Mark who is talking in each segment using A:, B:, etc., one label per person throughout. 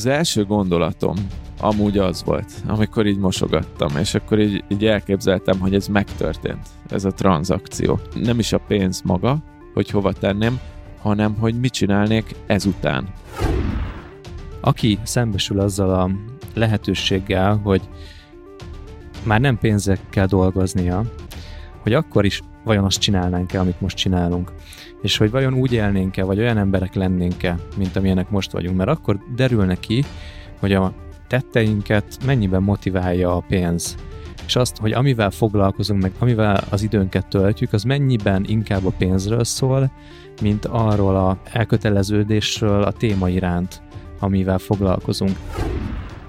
A: Az első gondolatom amúgy az volt, amikor így mosogattam, és akkor így, így elképzeltem, hogy ez megtörtént, ez a tranzakció. Nem is a pénz maga, hogy hova tenném, hanem hogy mit csinálnék ezután.
B: Aki szembesül azzal a lehetőséggel, hogy már nem pénzekkel dolgoznia, hogy akkor is vajon azt csinálnánk-e, amit most csinálunk. És hogy vajon úgy élnénk-e, vagy olyan emberek lennénk-e, mint amilyenek most vagyunk. Mert akkor derül neki, hogy a tetteinket mennyiben motiválja a pénz. És azt, hogy amivel foglalkozunk, meg amivel az időnket töltjük, az mennyiben inkább a pénzről szól, mint arról a elköteleződésről a téma iránt, amivel foglalkozunk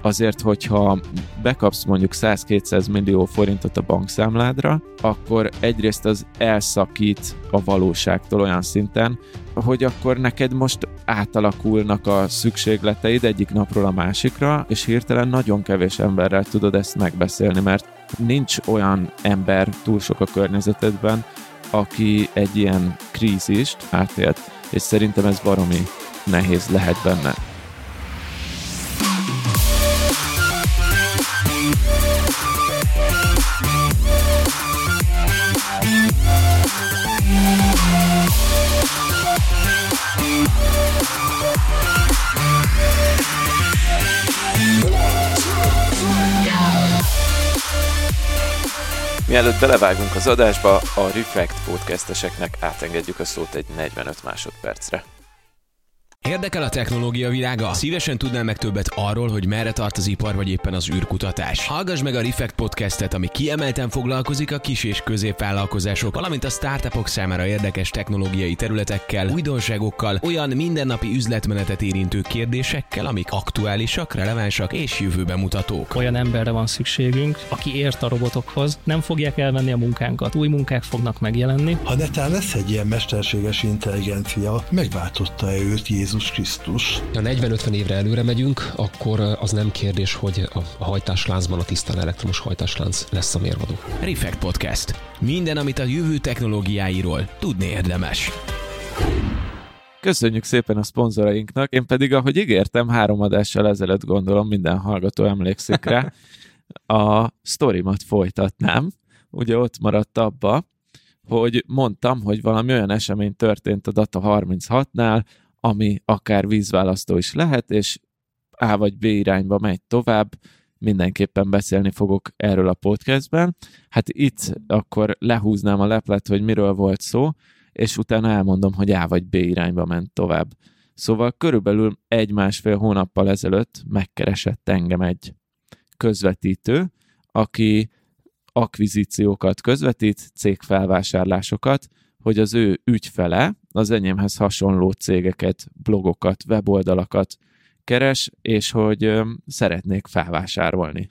A: azért, hogyha bekapsz mondjuk 100-200 millió forintot a bankszámládra, akkor egyrészt az elszakít a valóságtól olyan szinten, hogy akkor neked most átalakulnak a szükségleteid egyik napról a másikra, és hirtelen nagyon kevés emberrel tudod ezt megbeszélni, mert nincs olyan ember túl sok a környezetedben, aki egy ilyen krízist átélt, és szerintem ez baromi nehéz lehet benne. Mielőtt belevágunk az adásba, a Reflect podcasteseknek átengedjük a szót egy 45 másodpercre.
C: Érdekel a technológia világa? Szívesen tudnál meg többet arról, hogy merre tart az ipar vagy éppen az űrkutatás. Hallgass meg a Reflect podcastet, ami kiemelten foglalkozik a kis és középvállalkozások, valamint a startupok számára érdekes technológiai területekkel, újdonságokkal, olyan mindennapi üzletmenetet érintő kérdésekkel, amik aktuálisak, relevánsak és jövőbe mutatók.
D: Olyan emberre van szükségünk, aki ért a robotokhoz, nem fogják elvenni a munkánkat, új munkák fognak megjelenni.
E: Ha netán lesz egy ilyen mesterséges intelligencia, megváltotta-e őt Jézus Jézus Krisztus.
F: Ha 40-50 évre előre megyünk, akkor az nem kérdés, hogy a hajtásláncban a tisztán elektromos hajtáslánc lesz a mérvadó.
C: Refekt Podcast. Minden, amit a jövő technológiáiról tudni érdemes.
A: Köszönjük szépen a szponzorainknak, én pedig, ahogy ígértem, három adással ezelőtt gondolom, minden hallgató emlékszik rá, a sztorimat folytatnám. Ugye ott maradt abba, hogy mondtam, hogy valami olyan esemény történt a Data 36-nál, ami akár vízválasztó is lehet, és A vagy B irányba megy tovább, mindenképpen beszélni fogok erről a podcastben. Hát itt akkor lehúznám a leplet, hogy miről volt szó, és utána elmondom, hogy A vagy B irányba ment tovább. Szóval körülbelül egy-másfél hónappal ezelőtt megkeresett engem egy közvetítő, aki akvizíciókat közvetít, cégfelvásárlásokat, hogy az ő ügyfele az enyémhez hasonló cégeket, blogokat, weboldalakat keres, és hogy szeretnék felvásárolni.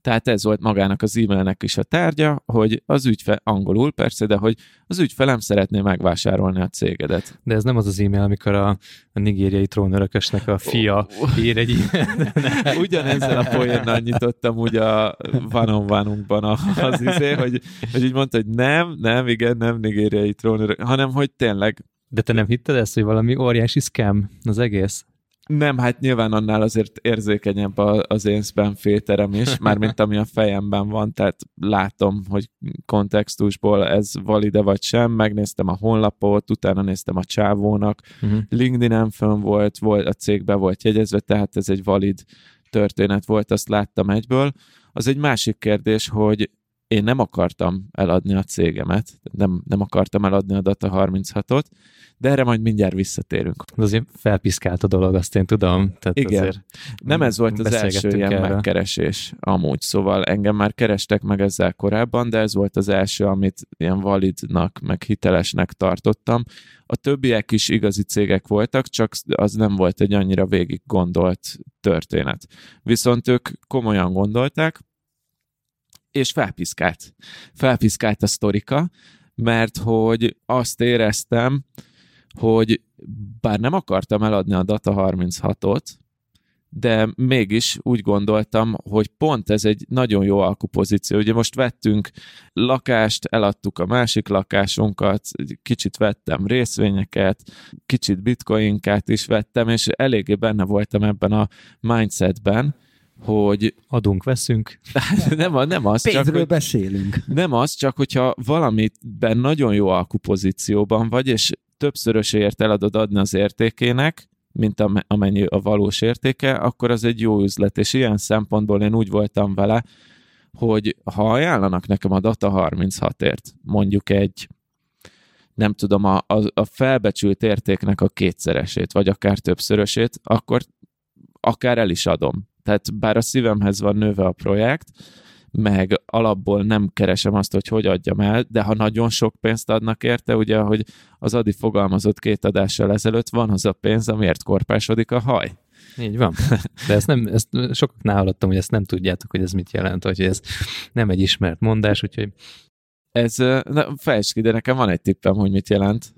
A: Tehát ez volt magának az e-mailnek is a tárgya, hogy az ügyfel, angolul persze, de hogy az ügyfelem szeretné megvásárolni a cégedet.
B: De ez nem az az e-mail, amikor a, a nigériai trónörökösnek a fia ír egy
A: e Ugyanezzel a poénnal nyitottam úgy a van az izé, hogy, hogy így mondta, hogy nem, nem, igen, nem nigériai trónörök, hanem hogy tényleg
B: de te nem hitted ezt, hogy valami óriási scam az egész?
A: Nem, hát nyilván annál azért érzékenyebb az én spam filterem is, mármint ami a fejemben van, tehát látom, hogy kontextusból ez valide vagy sem, megnéztem a honlapot, utána néztem a csávónak, uh-huh. LinkedIn-en fönn volt, volt, a cégbe volt jegyezve, tehát ez egy valid történet volt, azt láttam egyből. Az egy másik kérdés, hogy én nem akartam eladni a cégemet, nem, nem akartam eladni a Data 36-ot, de erre majd mindjárt visszatérünk.
B: De azért felpiszkált a dolog, azt én tudom. Tehát
A: Igen. Azért nem ez volt az első ilyen erről. megkeresés amúgy, szóval engem már kerestek meg ezzel korábban, de ez volt az első, amit ilyen validnak, meg hitelesnek tartottam. A többiek is igazi cégek voltak, csak az nem volt egy annyira végig gondolt történet. Viszont ők komolyan gondolták, és felpiszkált. Felpiszkált a sztorika, mert hogy azt éreztem, hogy bár nem akartam eladni a Data 36-ot, de mégis úgy gondoltam, hogy pont ez egy nagyon jó alkupozíció. Ugye most vettünk lakást, eladtuk a másik lakásunkat, kicsit vettem részvényeket, kicsit bitcoinkát is vettem, és eléggé benne voltam ebben a mindsetben, hogy
B: Adunk, veszünk.
A: nem, nem az, csak,
G: Pénzről
A: hogy,
G: beszélünk.
A: nem az, csak hogyha valamitben nagyon jó alkupozícióban vagy, és többszörösért eladod adni az értékének, mint am- amennyi a valós értéke, akkor az egy jó üzlet, és ilyen szempontból én úgy voltam vele, hogy ha ajánlanak nekem a Data 36-ért, mondjuk egy nem tudom, a, a, a felbecsült értéknek a kétszeresét, vagy akár többszörösét, akkor akár el is adom. Tehát bár a szívemhez van nőve a projekt, meg alapból nem keresem azt, hogy hogy adjam el, de ha nagyon sok pénzt adnak érte, ugye, hogy az Adi fogalmazott két adással ezelőtt, van az a pénz, amiért korpásodik a haj.
B: Így van. De ezt, nem, ezt sokaknál hallottam, hogy ezt nem tudjátok, hogy ez mit jelent, hogy ez nem egy ismert mondás, úgyhogy
A: Ez, na, fejtsd ki, de nekem van egy tippem, hogy mit jelent.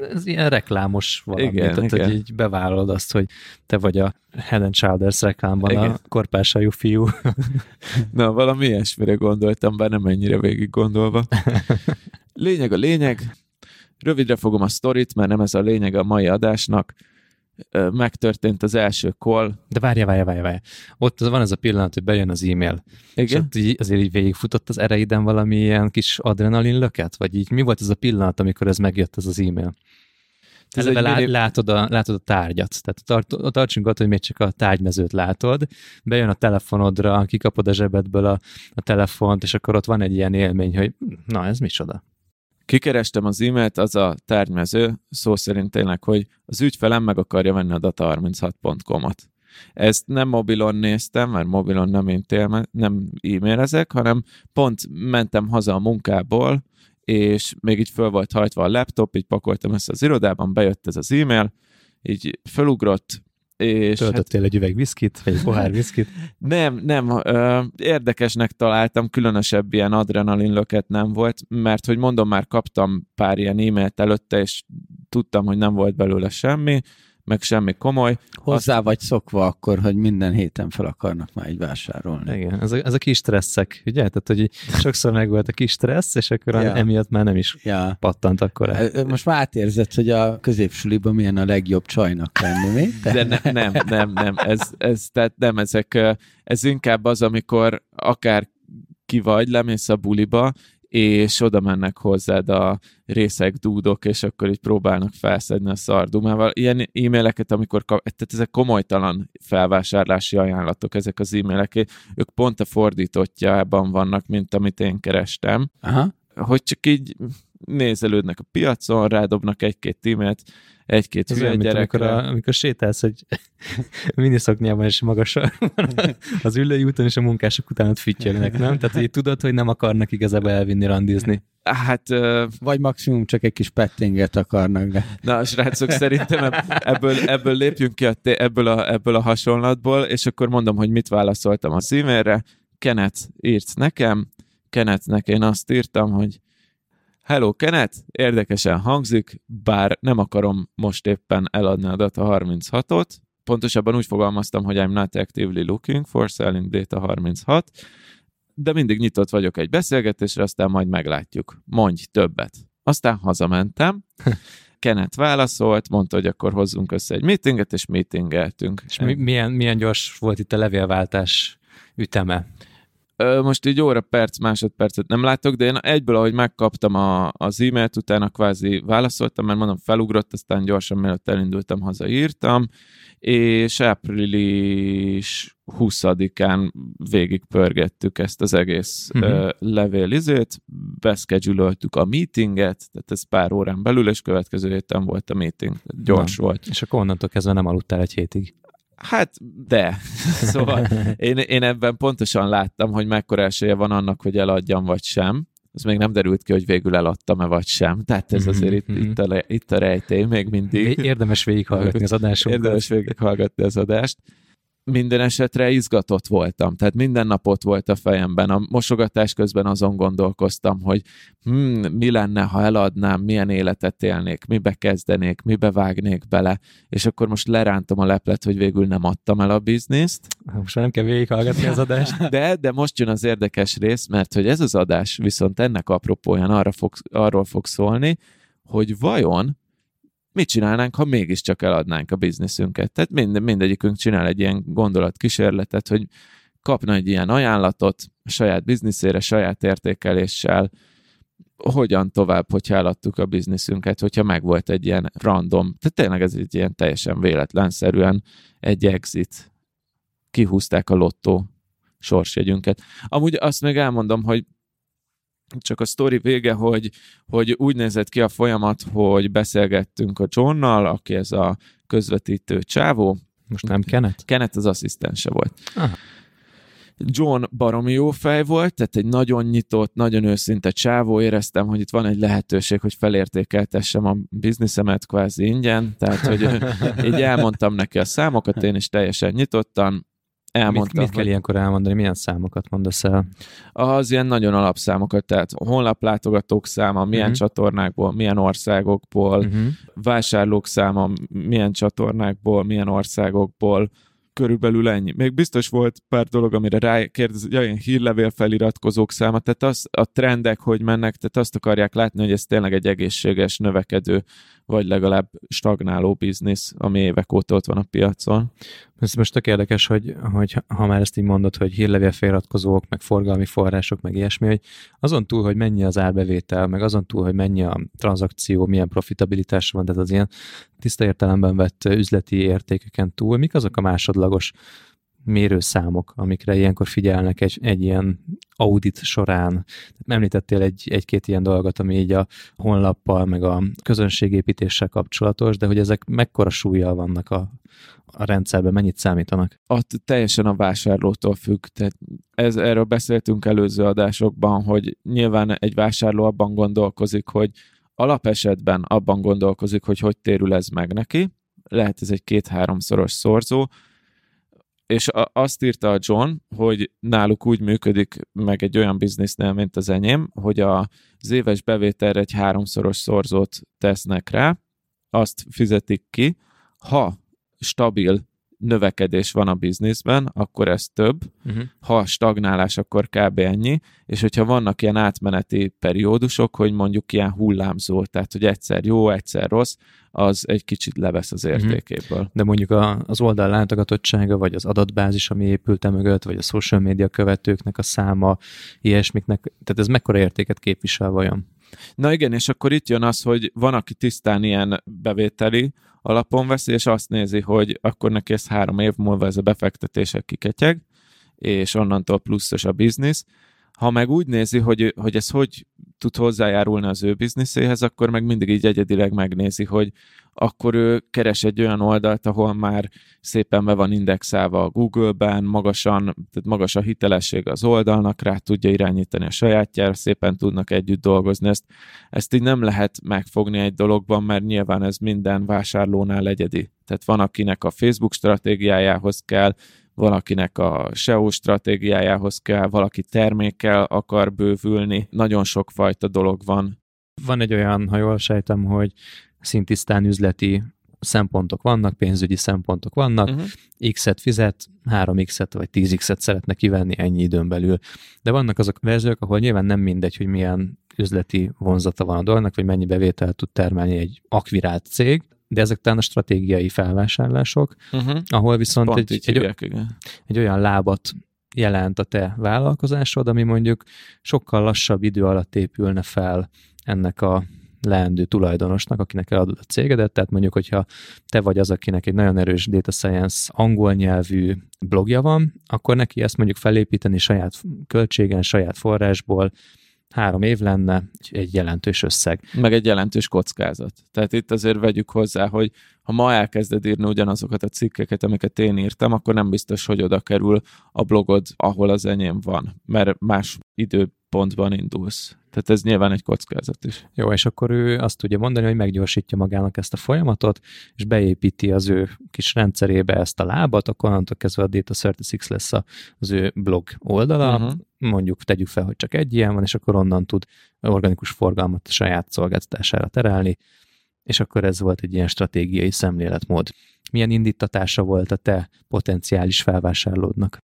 B: Ez ilyen reklámos valami.
A: Igen,
B: tehát,
A: igen.
B: hogy így bevállalod azt, hogy te vagy a Head and Shoulders reklámban
A: Igen.
B: a korpásajú fiú.
A: Na, valami ilyesmire gondoltam, bár nem ennyire végig gondolva. Lényeg a lényeg. Rövidre fogom a sztorit, mert nem ez a lényeg a mai adásnak. Megtörtént az első call.
B: De várja, várja, várja, várja. Ott van ez a pillanat, hogy bejön az e-mail. És
A: Igen?
B: ott így, azért így végigfutott az ereiden valami ilyen kis adrenalin löket? Vagy így mi volt ez a pillanat, amikor ez megjött, ez az e-mail?
A: Ez
B: Eleve lá, látod, a, látod a tárgyat, tehát tart, tartsunk ott, hogy még csak a tárgymezőt látod, bejön a telefonodra, kikapod a zsebedből a, a telefont, és akkor ott van egy ilyen élmény, hogy na, ez micsoda.
A: Kikerestem az e-mailt, az a tárgymező, szó szerint tényleg, hogy az ügyfelem meg akarja venni a data36.com-ot. Ezt nem mobilon néztem, mert mobilon nem, én télme, nem e-mailezek, hanem pont mentem haza a munkából, és még így föl volt hajtva a laptop, így pakoltam ezt az irodában, bejött ez az e-mail, így fölugrott, és hát
B: Töltöttél egy üveg viszkit, vagy egy pohár viszkit.
A: nem, nem, ö, érdekesnek találtam, különösebb ilyen adrenalin löket nem volt, mert hogy mondom, már kaptam pár ilyen e-mailt előtte, és tudtam, hogy nem volt belőle semmi, meg semmi komoly.
G: Hozzá vagy szokva akkor, hogy minden héten fel akarnak már egy vásárolni.
B: Igen, ez a, ez a kis stresszek, ugye? Tehát, hogy sokszor meg volt a kis stressz, és akkor
G: Ja.
B: emiatt már nem is
G: Ja.
B: pattant akkor el.
G: Most már átérzed, hogy a középsuliban milyen a legjobb csajnak lenni, mi?
A: De ne, nem, nem, nem, ez, ez, tehát nem, ezek, ez inkább az, amikor akár ki vagy, lemész a buliba, és oda mennek hozzád a részek, dúdok, és akkor így próbálnak felszedni a szardumával. Ilyen e-maileket, amikor kap, tehát ezek komolytalan felvásárlási ajánlatok, ezek az e-mailek, ők pont a fordítottjában vannak, mint amit én kerestem,
G: Aha.
A: hogy csak így nézelődnek a piacon, rádobnak egy-két e-mailt, egy-két
B: Ez
A: hülye
B: olyan, mint amikor,
A: gyerekre.
B: a, amikor sétálsz, hogy miniszoknyában és magas a- az ülői úton, és a munkások után ott füttyögnek, nem? Tehát így tudod, hogy nem akarnak igazából elvinni randizni.
A: Hát, ö,
G: Vagy maximum csak egy kis pettinget akarnak, de
A: na srácok, szerintem eb- ebből, ebből lépjünk ki a ebből, a, ebből a hasonlatból, és akkor mondom, hogy mit válaszoltam az e-mailre. Kenet írt nekem, Kenetnek én azt írtam, hogy Hello, Kenet, érdekesen hangzik, bár nem akarom most éppen eladni a Data 36-ot, pontosabban úgy fogalmaztam, hogy I'm not actively looking for selling Data 36, de mindig nyitott vagyok egy beszélgetésre, aztán majd meglátjuk. Mondj többet. Aztán hazamentem, Kenet válaszolt, mondta, hogy akkor hozzunk össze egy meetinget, és meetingeltünk.
B: És mi, milyen, milyen gyors volt itt a levélváltás üteme?
A: Most így óra, perc, másodpercet nem látok, de én egyből, ahogy megkaptam a, az e-mailt, utána kvázi válaszoltam, mert mondom, felugrott, aztán gyorsan, mielőtt elindultam, hazaírtam, és április 20-án végig pörgettük ezt az egész
B: Mhm.
A: uh-huh. levélizét, beszkedzsülöltük a meetinget, tehát ez pár órán belül, és következő héten volt a meeting. Gyors
B: Na.
A: volt.
B: És akkor onnantól kezdve nem aludtál egy hétig.
A: Hát, de. Szóval én, én ebben pontosan láttam, hogy mekkora esélye van annak, hogy eladjam, vagy sem. Ez még nem derült ki, hogy végül eladtam-e, vagy sem. Tehát ez azért itt,
B: Mhm.
A: itt, a, itt a rejtély még mindig.
B: Érdemes végighallgatni az adásunkat.
A: Érdemes végighallgatni az adást. Minden esetre izgatott voltam, tehát minden nap ott volt a fejemben. A mosogatás közben azon gondolkoztam, hogy hmm, mi lenne, ha eladnám, milyen életet élnék, mibe kezdenék, mibe vágnék bele, és akkor most lerántom a leplet, hogy végül nem adtam el a bizniszt.
B: Most nem kell végighallgatni az adást.
A: De, de most jön az érdekes rész, mert hogy ez az adás viszont ennek apropóján arra fog, arról fog szólni, hogy vajon mit csinálnánk, ha mégiscsak eladnánk a bizniszünket. Tehát mind, mindegyikünk csinál egy ilyen gondolatkísérletet, hogy kapna egy ilyen ajánlatot a saját bizniszére, saját értékeléssel, hogyan tovább, hogyha eladtuk a bizniszünket, hogyha megvolt egy ilyen random, tehát tényleg ez egy ilyen teljesen véletlenszerűen egy exit. Kihúzták a lottó sorsjegyünket. Amúgy azt még elmondom, hogy csak a sztori vége, hogy, hogy úgy nézett ki a folyamat, hogy beszélgettünk a Johnnal, aki ez a közvetítő csávó.
B: Most nem Kenneth?
A: Kenneth az asszisztense volt. Aha. John baromi jó fej volt, tehát egy nagyon nyitott, nagyon őszinte csávó, éreztem, hogy itt van egy lehetőség, hogy felértékeltessem a bizniszemet kvázi ingyen, tehát hogy így elmondtam neki a számokat, én is teljesen nyitottan, elmondtam.
B: Mit, mit kell ilyenkor elmondani? Milyen számokat mondasz el?
A: Az ilyen nagyon alapszámokat, tehát honlaplátogatók száma, milyen uh-huh. csatornákból, milyen országokból, uh-huh. vásárlók száma, milyen csatornákból, milyen országokból, körülbelül ennyi. Még biztos volt pár dolog, amire rákérdez, ja, ilyen hírlevél feliratkozók száma, tehát az, a trendek, hogy mennek, tehát azt akarják látni, hogy ez tényleg egy egészséges, növekedő, vagy legalább stagnáló biznisz, ami évek óta ott van a piacon.
B: Ez most tök érdekes, hogy, hogy ha már ezt így mondod, hogy hírlevél feliratkozók, meg forgalmi források, meg ilyesmi, hogy azon túl, hogy mennyi az árbevétel, meg azon túl, hogy mennyi a tranzakció, milyen profitabilitás van, tehát az ilyen tiszta értelemben vett üzleti értékeken túl, mik azok a másodlagos mérőszámok, amikre ilyenkor figyelnek egy, egy ilyen audit során. Említettél egy, egy-két ilyen dolgot, ami így a honlappal, meg a közönségépítéssel kapcsolatos, de hogy ezek mekkora súlyjal vannak a, a rendszerben, mennyit számítanak?
A: Ott teljesen a vásárlótól függ. Tehát ez, erről beszéltünk előző adásokban, hogy nyilván egy vásárló abban gondolkozik, hogy alapesetben abban gondolkozik, hogy hogy térül ez meg neki. Lehet ez egy két-háromszoros szorzó, és a, azt írta a John, hogy náluk úgy működik meg egy olyan biznisznél, mint az enyém, hogy a, az éves bevételre egy háromszoros szorzót tesznek rá, azt fizetik ki, ha stabil növekedés van a bizniszben, akkor ez több, uh-huh. ha stagnálás, akkor kb. ennyi, és hogyha vannak ilyen átmeneti periódusok, hogy mondjuk ilyen hullámzó, tehát hogy egyszer jó, egyszer rossz, az egy kicsit levesz az mhm. értékéből. Uh-huh.
B: De mondjuk a, az oldal látogatottsága, vagy az adatbázis, ami épült mögött, vagy a social media követőknek a száma, ilyesmiknek, tehát ez mekkora értéket képvisel vajon?
A: Na igen, és akkor itt jön az, hogy van, aki tisztán ilyen bevételi alapon veszi, és azt nézi, hogy akkor neki ez három év múlva ez a befektetése kiketyeg, és onnantól pluszos a biznisz. Ha meg úgy nézi, hogy, hogy ez hogy tud hozzájárulni az ő bizniszéhez, akkor meg mindig így egyedileg megnézi, hogy akkor ő keres egy olyan oldalt, ahol már szépen be van indexálva a Google-ben, magasan, tehát magas a hitelesség az oldalnak, rá tudja irányítani a sajátjára, szépen tudnak együtt dolgozni. Ezt, ezt így nem lehet megfogni egy dologban, mert nyilván ez minden vásárlónál egyedi. Tehát van, akinek a Facebook stratégiájához kell, valakinek a SEO stratégiájához kell, valaki termékkel akar bővülni, nagyon sokfajta dolog van.
B: Van egy olyan, ha jól sejtem, hogy szintisztán üzleti szempontok vannak, pénzügyi szempontok vannak, uh-huh. X-et fizet, 3X-et vagy 10X-et szeretne kivenni ennyi időn belül. De vannak azok a verziók, ahol nyilván nem mindegy, hogy milyen üzleti vonzata van a dolognak, vagy mennyi bevételt tud termelni egy akvirált cég, de ezek talán a stratégiai felvásárlások, uh-huh. ahol viszont egy, egy, hívják, egy olyan lábat jelent a te vállalkozásod, ami mondjuk sokkal lassabb idő alatt épülne fel ennek a leendő tulajdonosnak, akinek eladod a cégedet, tehát mondjuk, hogyha te vagy az, akinek egy nagyon erős data science angol nyelvű blogja van, akkor neki ezt mondjuk felépíteni saját költségen, saját forrásból, három év lenne egy jelentős összeg.
A: Meg egy jelentős kockázat. Tehát itt azért vegyük hozzá, hogy ha ma elkezded írni ugyanazokat a cikkeket, amiket én írtam, akkor nem biztos, hogy oda kerül a blogod, ahol az enyém van, mert más idő pontban indulsz. Tehát ez nyilván egy kockázat is.
B: Jó, és akkor ő azt tudja mondani, hogy meggyorsítja magának ezt a folyamatot, és beépíti az ő kis rendszerébe ezt a lábat, akkor onnantól kezdve a Data 36 lesz az ő blog oldala, uh-huh. mondjuk tegyük fel, hogy csak egy ilyen van, és akkor onnan tud organikus forgalmat a saját szolgáltatására terelni, és akkor ez volt egy ilyen stratégiai szemléletmód. Milyen indítatása volt a te potenciális felvásárlódnak?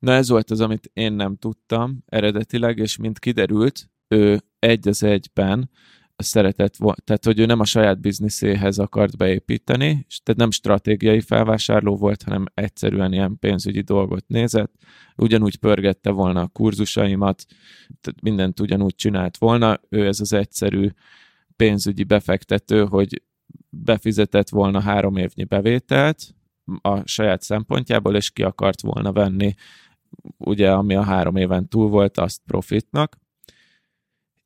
A: Na ez volt az, amit én nem tudtam eredetileg, és mint kiderült, ő egy az egyben szeretett volna, tehát hogy ő nem a saját bizniszéhez akart beépíteni, és tehát nem stratégiai felvásárló volt, hanem egyszerűen ilyen pénzügyi dolgot nézett, ugyanúgy pörgette volna a kurzusaimat, tehát mindent ugyanúgy csinált volna, ő ez az egyszerű pénzügyi befektető, hogy befizetett volna három évnyi bevételt a saját szempontjából, és ki akart volna venni ugye, ami a három éven túl volt, azt profitnak,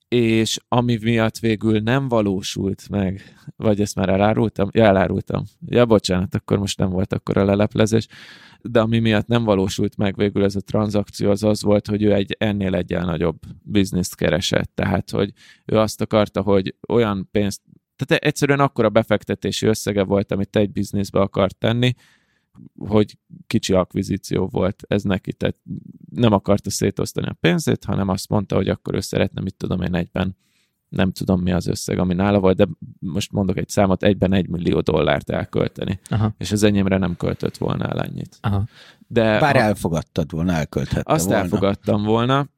A: és ami miatt végül nem valósult meg, vagy ezt már elárultam? Ja, elárultam. Ja, bocsánat, akkor most nem volt akkor a leleplezés, de ami miatt nem valósult meg végül ez a tranzakció, az az volt, hogy ő egy ennél egyen nagyobb bizniszt keresett. Tehát, hogy ő azt akarta, hogy olyan pénzt, tehát egyszerűen akkora befektetési összege volt, amit egy bizniszbe akart tenni, hogy kicsi akvizíció volt ez neki, tehát nem akarta szétosztani a pénzét, hanem azt mondta, hogy akkor ő szeretne, mit tudom én, egyben nem tudom mi az összeg, ami nála volt, de most mondok egy számot, egyben egy millió dollárt elkölteni,
B: Aha,
A: és az enyémre nem költött volna el ennyit.
B: aha.
A: De
G: Bár
A: ha-
G: elfogadtad volna, elkölthette
A: azt
G: volna.
A: elfogadtam volna.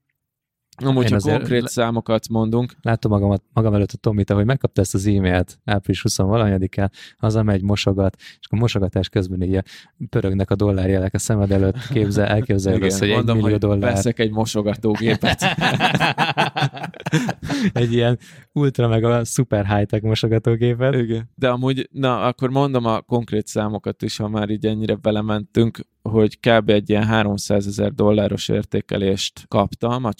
A: Amúgy, ha konkrét
B: le-
A: számokat mondunk,
B: Látom magamat, magam előtt a Tomit, ahogy megkapta ezt az e-mailt április 20 valahanyadikán, hazamegy, mosogat, és akkor mosogatás közben így pörögnek a dollárjelek a szemed előtt, képzel, elképzeled azt, hogy egy
A: mondom,
B: millió
A: hogy
B: dollár.
A: veszek egy mosogatógépet.
B: egy ilyen ultra meg a super high-tech mosogatógépet.
A: Igen. De amúgy, na, akkor mondom a konkrét számokat is, ha már így ennyire belementünk, hogy kb. egy ilyen 300 ezer dolláros értékelést kaptam a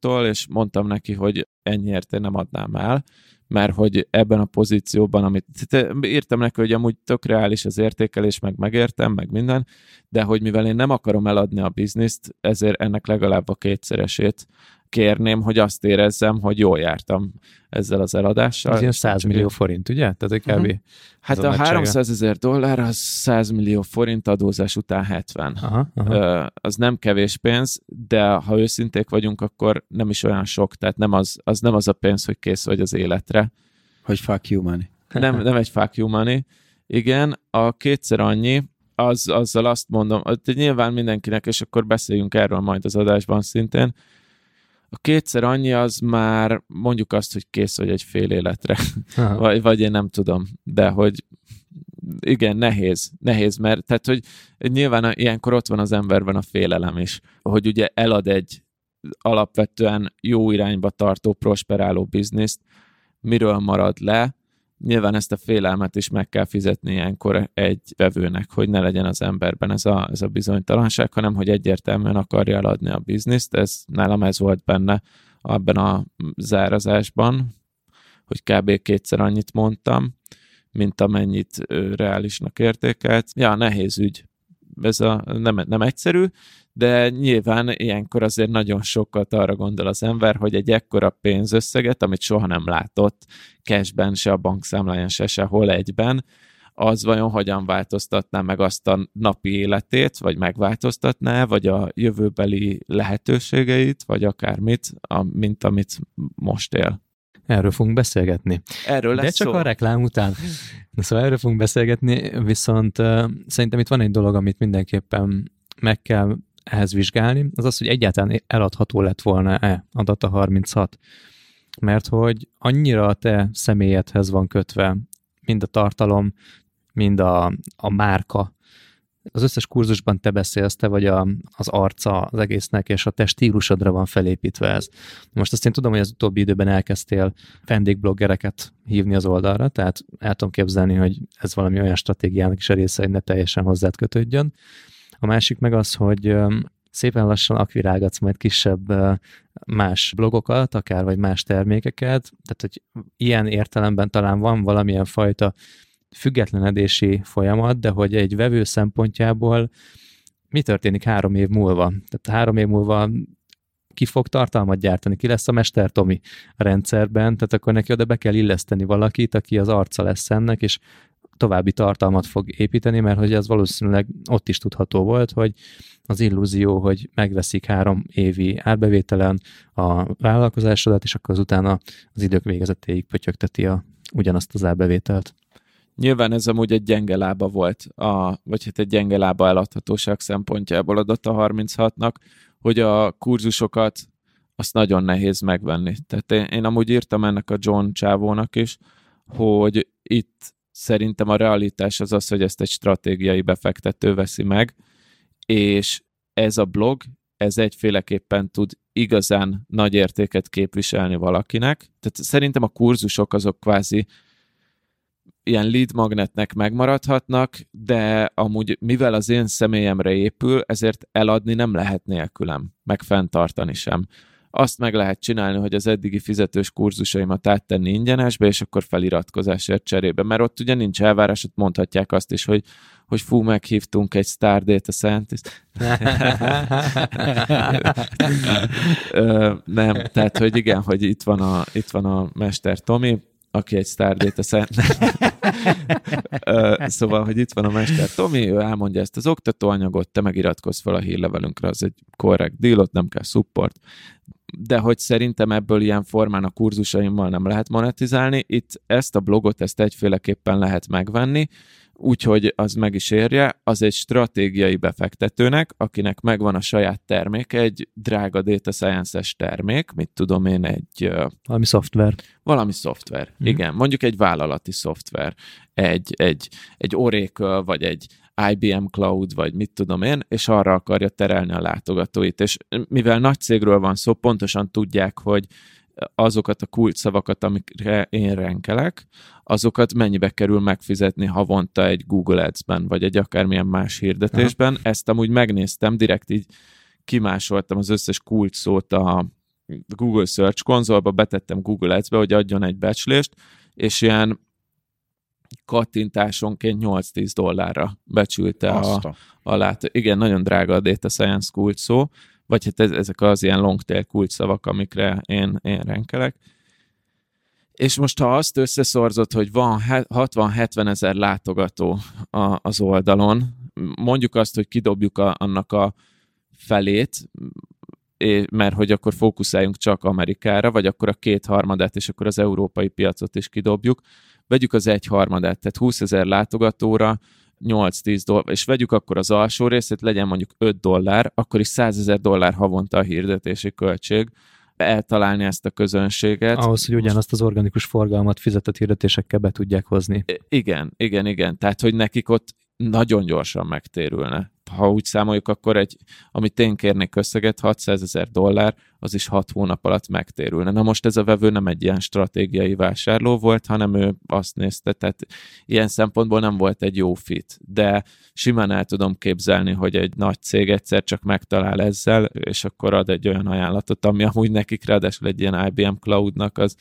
A: csávótól, és mondtam neki, hogy ennyiért én nem adnám el, mert hogy ebben a pozícióban, amit tehát írtam neki, hogy amúgy tök reális az értékelés, meg megértem, meg minden, de hogy mivel én nem akarom eladni a bizniszt, ezért ennek legalább a kétszeresét kérném, hogy azt érezzem, hogy jól jártam ezzel az eladással.
B: Ez ilyen
A: És
B: 100
A: csak
B: millió forint, ugye? Tehát, hogy kb.
A: Mhm. Hát
B: a
A: a
B: nagysága.
A: 300 ezer dollár, az 100 millió forint adózás után 70.
B: Aha, aha.
A: Az nem kevés pénz, de ha őszinték vagyunk, akkor nem is olyan sok, tehát nem az, az nem az a pénz, hogy kész vagy az életre.
G: Hogy fuck you money.
A: Nem, nem egy fuck you money. Igen, a kétszer annyi, az, azzal azt mondom, hogy nyilván mindenkinek, és akkor beszéljünk erről majd az adásban szintén, a kétszer annyi az már mondjuk azt, hogy kész vagy egy fél életre. Vagy, vagy én nem tudom, de hogy igen, nehéz, nehéz, mert tehát, hogy nyilván a- ilyenkor ott van az emberben a félelem is, hogy ugye elad egy alapvetően jó irányba tartó, prosperáló bizniszt, miről marad le, nyilván ezt a félelmet is meg kell fizetni ilyenkor egy vevőnek, hogy ne legyen az emberben ez a, ez a bizonytalanság, hanem hogy egyértelműen akarja eladni a bizniszt, ez nálam ez volt benne abban a zárazásban, hogy kb. kétszer annyit mondtam, mint amennyit reálisnak értékelt. Ja, nehéz ügy. Ez a, nem, nem egyszerű, de nyilván ilyenkor azért nagyon sokat arra gondol az ember, hogy egy ekkora pénzösszeget, amit soha nem látott, cashben, se a bankszámláján, se sehol egyben, az vajon hogyan változtatná meg azt a napi életét, vagy megváltoztatná, vagy a jövőbeli lehetőségeit, vagy akármit, mint amit most él.
B: Erről fogunk beszélgetni.
A: Erről lesz
B: De csak
A: szó.
B: a reklám után. Na, szóval erről fogunk beszélgetni, viszont uh, szerintem itt van egy dolog, amit mindenképpen meg kell ehhez vizsgálni, az az, hogy egyáltalán eladható lett volna-e a Data 36. Mert hogy annyira a te személyedhez van kötve mind a tartalom, mind a, a márka, az összes kurzusban te beszélsz, te vagy a, az arca az egésznek, és a te stílusodra van felépítve ez. Most azt én tudom, hogy az utóbbi időben elkezdtél vendégbloggereket hívni az oldalra, tehát el tudom képzelni, hogy ez valami olyan stratégiának is a része, hogy ne teljesen hozzád kötődjön. A másik meg az, hogy szépen lassan akvirálgatsz majd kisebb más blogokat, akár vagy más termékeket, tehát hogy ilyen értelemben talán van valamilyen fajta függetlenedési folyamat, de hogy egy vevő szempontjából mi történik három év múlva? Tehát három év múlva ki fog tartalmat gyártani, ki lesz a Mester Tomi rendszerben, tehát akkor neki oda be kell illeszteni valakit, aki az arca lesz ennek, és további tartalmat fog építeni, mert hogy ez valószínűleg ott is tudható volt, hogy az illúzió, hogy megveszik három évi árbevételen a vállalkozásodat, és akkor azután az idők végezetéig pötyögteti a, ugyanazt az árbevételt.
A: Nyilván ez amúgy egy gyenge lába volt, a, vagy hát egy gyenge lába eladhatóság szempontjából adott a 36-nak, hogy a kurzusokat azt nagyon nehéz megvenni. Tehát én, én amúgy írtam ennek a John Csávónak is, hogy itt szerintem a realitás az az, hogy ezt egy stratégiai befektető veszi meg, és ez a blog, ez egyféleképpen tud igazán nagy értéket képviselni valakinek. Tehát szerintem a kurzusok azok kvázi ilyen lead magnetnek megmaradhatnak, de amúgy mivel az én személyemre épül, ezért eladni nem lehet nélkülem, meg fenntartani sem. Azt meg lehet csinálni, hogy az eddigi fizetős kurzusaimat áttenni ingyenesbe, és akkor feliratkozásért cserébe, mert ott ugye nincs elvárás, ott mondhatják azt is, hogy hogy fú, meghívtunk egy Star Data Scientist. nem, tehát, hogy igen, hogy itt van a, itt van a Mester Tomi, aki egy Star Data Scientist. szóval, hogy itt van a Mester Tomi, ő elmondja ezt az oktatóanyagot, te megiratkozz fel a hírlevelünkre, az egy korrekt deal, ott nem kell support de hogy szerintem ebből ilyen formán a kurzusaimmal nem lehet monetizálni. Itt ezt a blogot, ezt egyféleképpen lehet megvenni, úgyhogy az meg is érje, az egy stratégiai befektetőnek, akinek megvan a saját terméke, egy drága data science-es termék, mit tudom én, egy...
B: Valami szoftver.
A: Valami szoftver, mm. igen. Mondjuk egy vállalati szoftver, egy, egy, egy Oracle, vagy egy IBM Cloud, vagy mit tudom én, és arra akarja terelni a látogatóit. És mivel nagy cégről van szó, pontosan tudják, hogy azokat a kulcsszavakat, amikre én renkelek, azokat mennyibe kerül megfizetni havonta egy Google Ads-ben, vagy egy akármilyen más hirdetésben. Aha. Ezt amúgy megnéztem, direkt így kimásoltam az összes kulcsszót a Google Search konzolba, betettem Google Ads-be, hogy adjon egy becslést, és ilyen kattintásonként 8-10 dollárra becsülte a, a lát. Igen, nagyon drága a Data Science kulcs szó, vagy hát ez, ezek az ilyen long tail kulcs szavak, amikre én, én renkelek. És most, ha azt összeszorzott, hogy van 60-70 ezer látogató a, az oldalon, mondjuk azt, hogy kidobjuk a, annak a felét, mert hogy akkor fókuszáljunk csak Amerikára, vagy akkor a kétharmadát, és akkor az európai piacot is kidobjuk, vegyük az egyharmadát, tehát 20 ezer látogatóra 8-10 dollár, és vegyük akkor az alsó részét, legyen mondjuk 5 dollár, akkor is 100 ezer dollár havonta a hirdetési költség, eltalálni ezt a közönséget.
B: Ahhoz, hogy ugyanazt az organikus forgalmat fizetett hirdetésekkel be tudják hozni.
A: Igen, igen, igen. Tehát, hogy nekik ott nagyon gyorsan megtérülne ha úgy számoljuk, akkor egy, amit én kérnék összeget, 600 ezer dollár, az is 6 hónap alatt megtérülne. Na most ez a vevő nem egy ilyen stratégiai vásárló volt, hanem ő azt nézte, tehát ilyen szempontból nem volt egy jó fit, de simán el tudom képzelni, hogy egy nagy cég egyszer csak megtalál ezzel, és akkor ad egy olyan ajánlatot, ami amúgy nekik ráadásul egy ilyen IBM Cloudnak az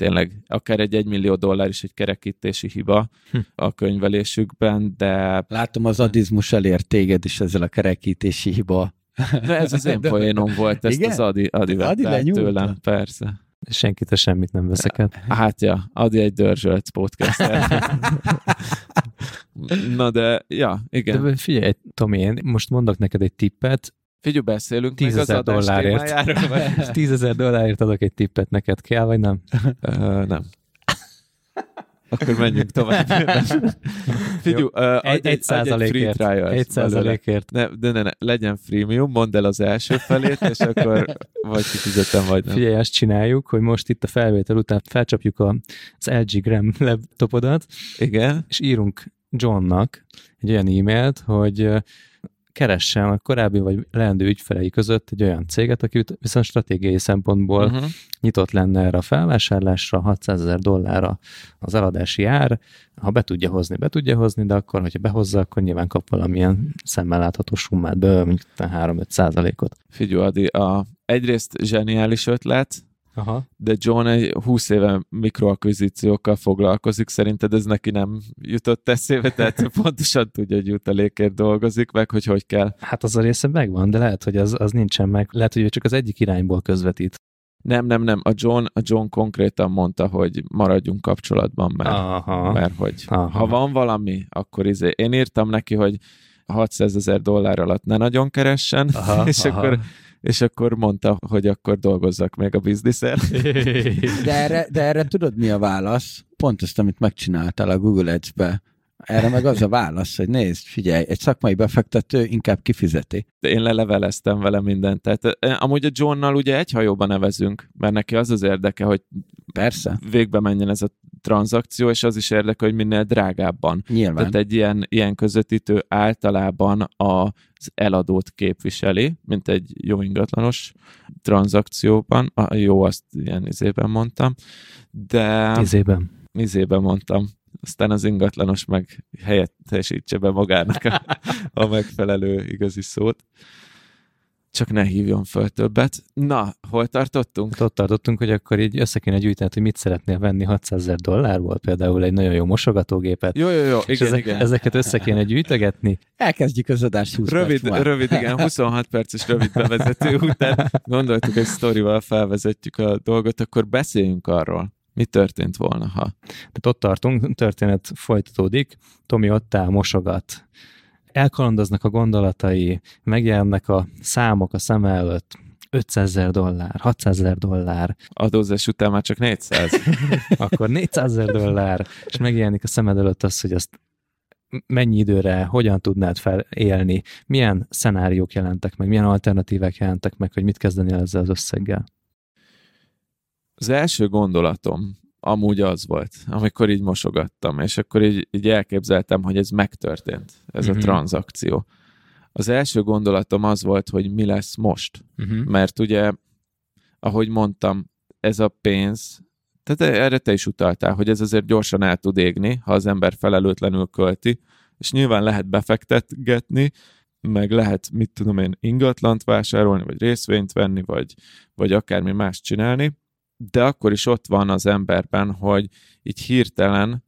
A: tényleg akár egy egymillió dollár is egy kerekítési hiba hm. a könyvelésükben, de...
G: Látom, az adizmus elért téged is ezzel a kerekítési hiba.
A: De ez az én poénom volt, ezt Igen? az Adi, Adi Adi tőlem, persze.
B: Senkit semmit nem veszek el.
A: Hát ja, Adi egy dörzsölt podcast. Na de, ja, igen.
B: De figyelj, Tomi, én most mondok neked egy tippet,
A: Figyelj, beszélünk 10 meg az dollárért.
B: 10 ezer dollárért adok egy tippet, neked kell, vagy nem?
A: Uh, nem. Akkor menjünk tovább. Figyelj, uh, egy, egy, százalékért.
B: Egy százalékért.
A: Ne, de ne, ne, legyen freemium, mondd el az első felét, és akkor vagy kifizetem, vagy nem.
B: Figyelj, azt csináljuk, hogy most itt a felvétel után felcsapjuk az LG Gram laptopodat,
A: Igen.
B: és írunk Johnnak egy olyan e-mailt, hogy keressen a korábbi vagy leendő ügyfelei között egy olyan céget, aki viszont stratégiai szempontból uh-huh. nyitott lenne erre a felvásárlásra, 600 ezer dollárra az eladási ár, ha be tudja hozni, be tudja hozni, de akkor, hogyha behozza, akkor nyilván kap valamilyen szemmel látható summát be, mondjuk 3-5 százalékot.
A: Figyelj, Adi, a, egyrészt zseniális ötlet,
B: Aha.
A: de John egy 20 éve mikroakvizíciókkal foglalkozik, szerinted ez neki nem jutott eszébe, tehát pontosan tudja, hogy jutalékért dolgozik, meg hogy hogy kell.
B: Hát az a része megvan, de lehet, hogy az, az nincsen meg. Lehet, hogy ő csak az egyik irányból közvetít.
A: Nem, nem, nem, a John, a John konkrétan mondta, hogy maradjunk kapcsolatban, mert,
B: Aha.
A: mert hogy
B: Aha.
A: ha van valami, akkor izé. Én írtam neki, hogy 600 ezer dollár alatt ne nagyon keressen,
B: Aha,
A: és,
B: aha.
A: Akkor, és akkor mondta, hogy akkor dolgozzak még a bizniszer.
G: De erre, de erre tudod, mi a válasz? Pont azt, amit megcsináltál a Google Ads-be. Erre meg az a válasz, hogy nézd, figyelj, egy szakmai befektető inkább kifizeti.
A: De én leleveleztem vele mindent. Tehát eh, amúgy a Johnnal ugye egy hajóba nevezünk, mert neki az az érdeke, hogy
G: Persze,
A: végbe menjen ez a tranzakció, és az is érdeke, hogy minél drágábban.
G: nyilván.
A: Tehát egy ilyen, ilyen közvetítő általában az eladót képviseli, mint egy jó ingatlanos tranzakcióban. A jó, azt ilyen izében mondtam. De
B: Tízében.
A: izében mondtam. Aztán az ingatlanos meg helyettesítse be magának a, a megfelelő igazi szót. Csak ne hívjon föl többet. Na, hol tartottunk?
B: Hát Ott tartottunk, hogy akkor így össze kéne gyűjteni, hogy mit szeretnél venni 600 ezer dollárból, például egy nagyon jó mosogatógépet.
A: Jó, jó, jó,
B: és
A: igen,
B: ezek,
A: igen.
B: ezeket össze kéne gyűjtögetni.
G: Elkezdjük az adást 20
A: Rövid,
G: perc
A: rövid, igen, 26 perces rövid bevezető után gondoltuk, hogy sztorival felvezetjük a dolgot, akkor beszéljünk arról, mi történt volna, ha.
B: Tehát ott tartunk, történet folytatódik, Tomi ott áll, mosogat. Elkalandoznak a gondolatai, megjelennek a számok a szem előtt, 500 ezer dollár, 600 ezer dollár,
A: Adózás után már csak 400.
B: akkor 400 ezer dollár, és megjelenik a szemed előtt az, hogy azt mennyi időre, hogyan tudnád felélni, milyen szenáriók jelentek meg, milyen alternatívek jelentek meg, hogy mit kezdeni ezzel az összeggel.
A: Az első gondolatom amúgy az volt, amikor így mosogattam, és akkor így, így elképzeltem, hogy ez megtörtént, ez
B: Mhm.
A: a tranzakció. Az első gondolatom az volt, hogy mi lesz most.
B: Uh-huh.
A: Mert ugye, ahogy mondtam, ez a pénz, tehát erre te is utaltál, hogy ez azért gyorsan el tud égni, ha az ember felelőtlenül költi, és nyilván lehet befektetgetni, meg lehet, mit tudom én, ingatlant vásárolni, vagy részvényt venni, vagy, vagy akármi más csinálni, de akkor is ott van az emberben, hogy így hirtelen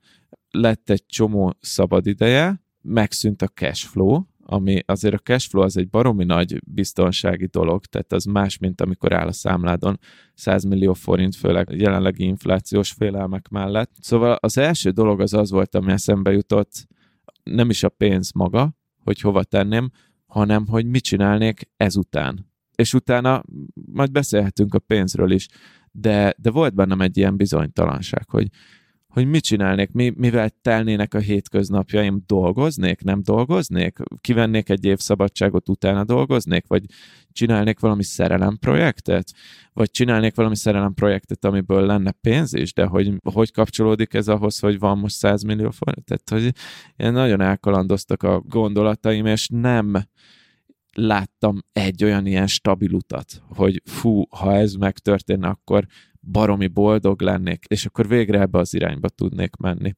A: lett egy csomó szabad ideje, megszűnt a cash flow, ami azért a cash flow az egy baromi nagy biztonsági dolog, tehát az más, mint amikor áll a számládon 100 millió forint, főleg jelenlegi inflációs félelmek mellett. Szóval az első dolog az az volt, ami eszembe jutott, nem is a pénz maga, hogy hova tenném, hanem hogy mit csinálnék ezután. És utána majd beszélhetünk a pénzről is, de, de volt bennem egy ilyen bizonytalanság, hogy, hogy mit csinálnék, mi, mivel telnének a hétköznapjaim, dolgoznék, nem dolgoznék, kivennék egy év szabadságot, utána dolgoznék, vagy csinálnék valami szerelemprojektet, vagy csinálnék valami szerelemprojektet, amiből lenne pénz is, de hogy, hogy kapcsolódik ez ahhoz, hogy van most 100 millió forint? Tehát, hogy nagyon elkalandoztak a gondolataim, és nem láttam egy olyan ilyen stabil utat, hogy fú, ha ez megtörténne, akkor baromi boldog lennék, és akkor végre ebbe az irányba tudnék menni.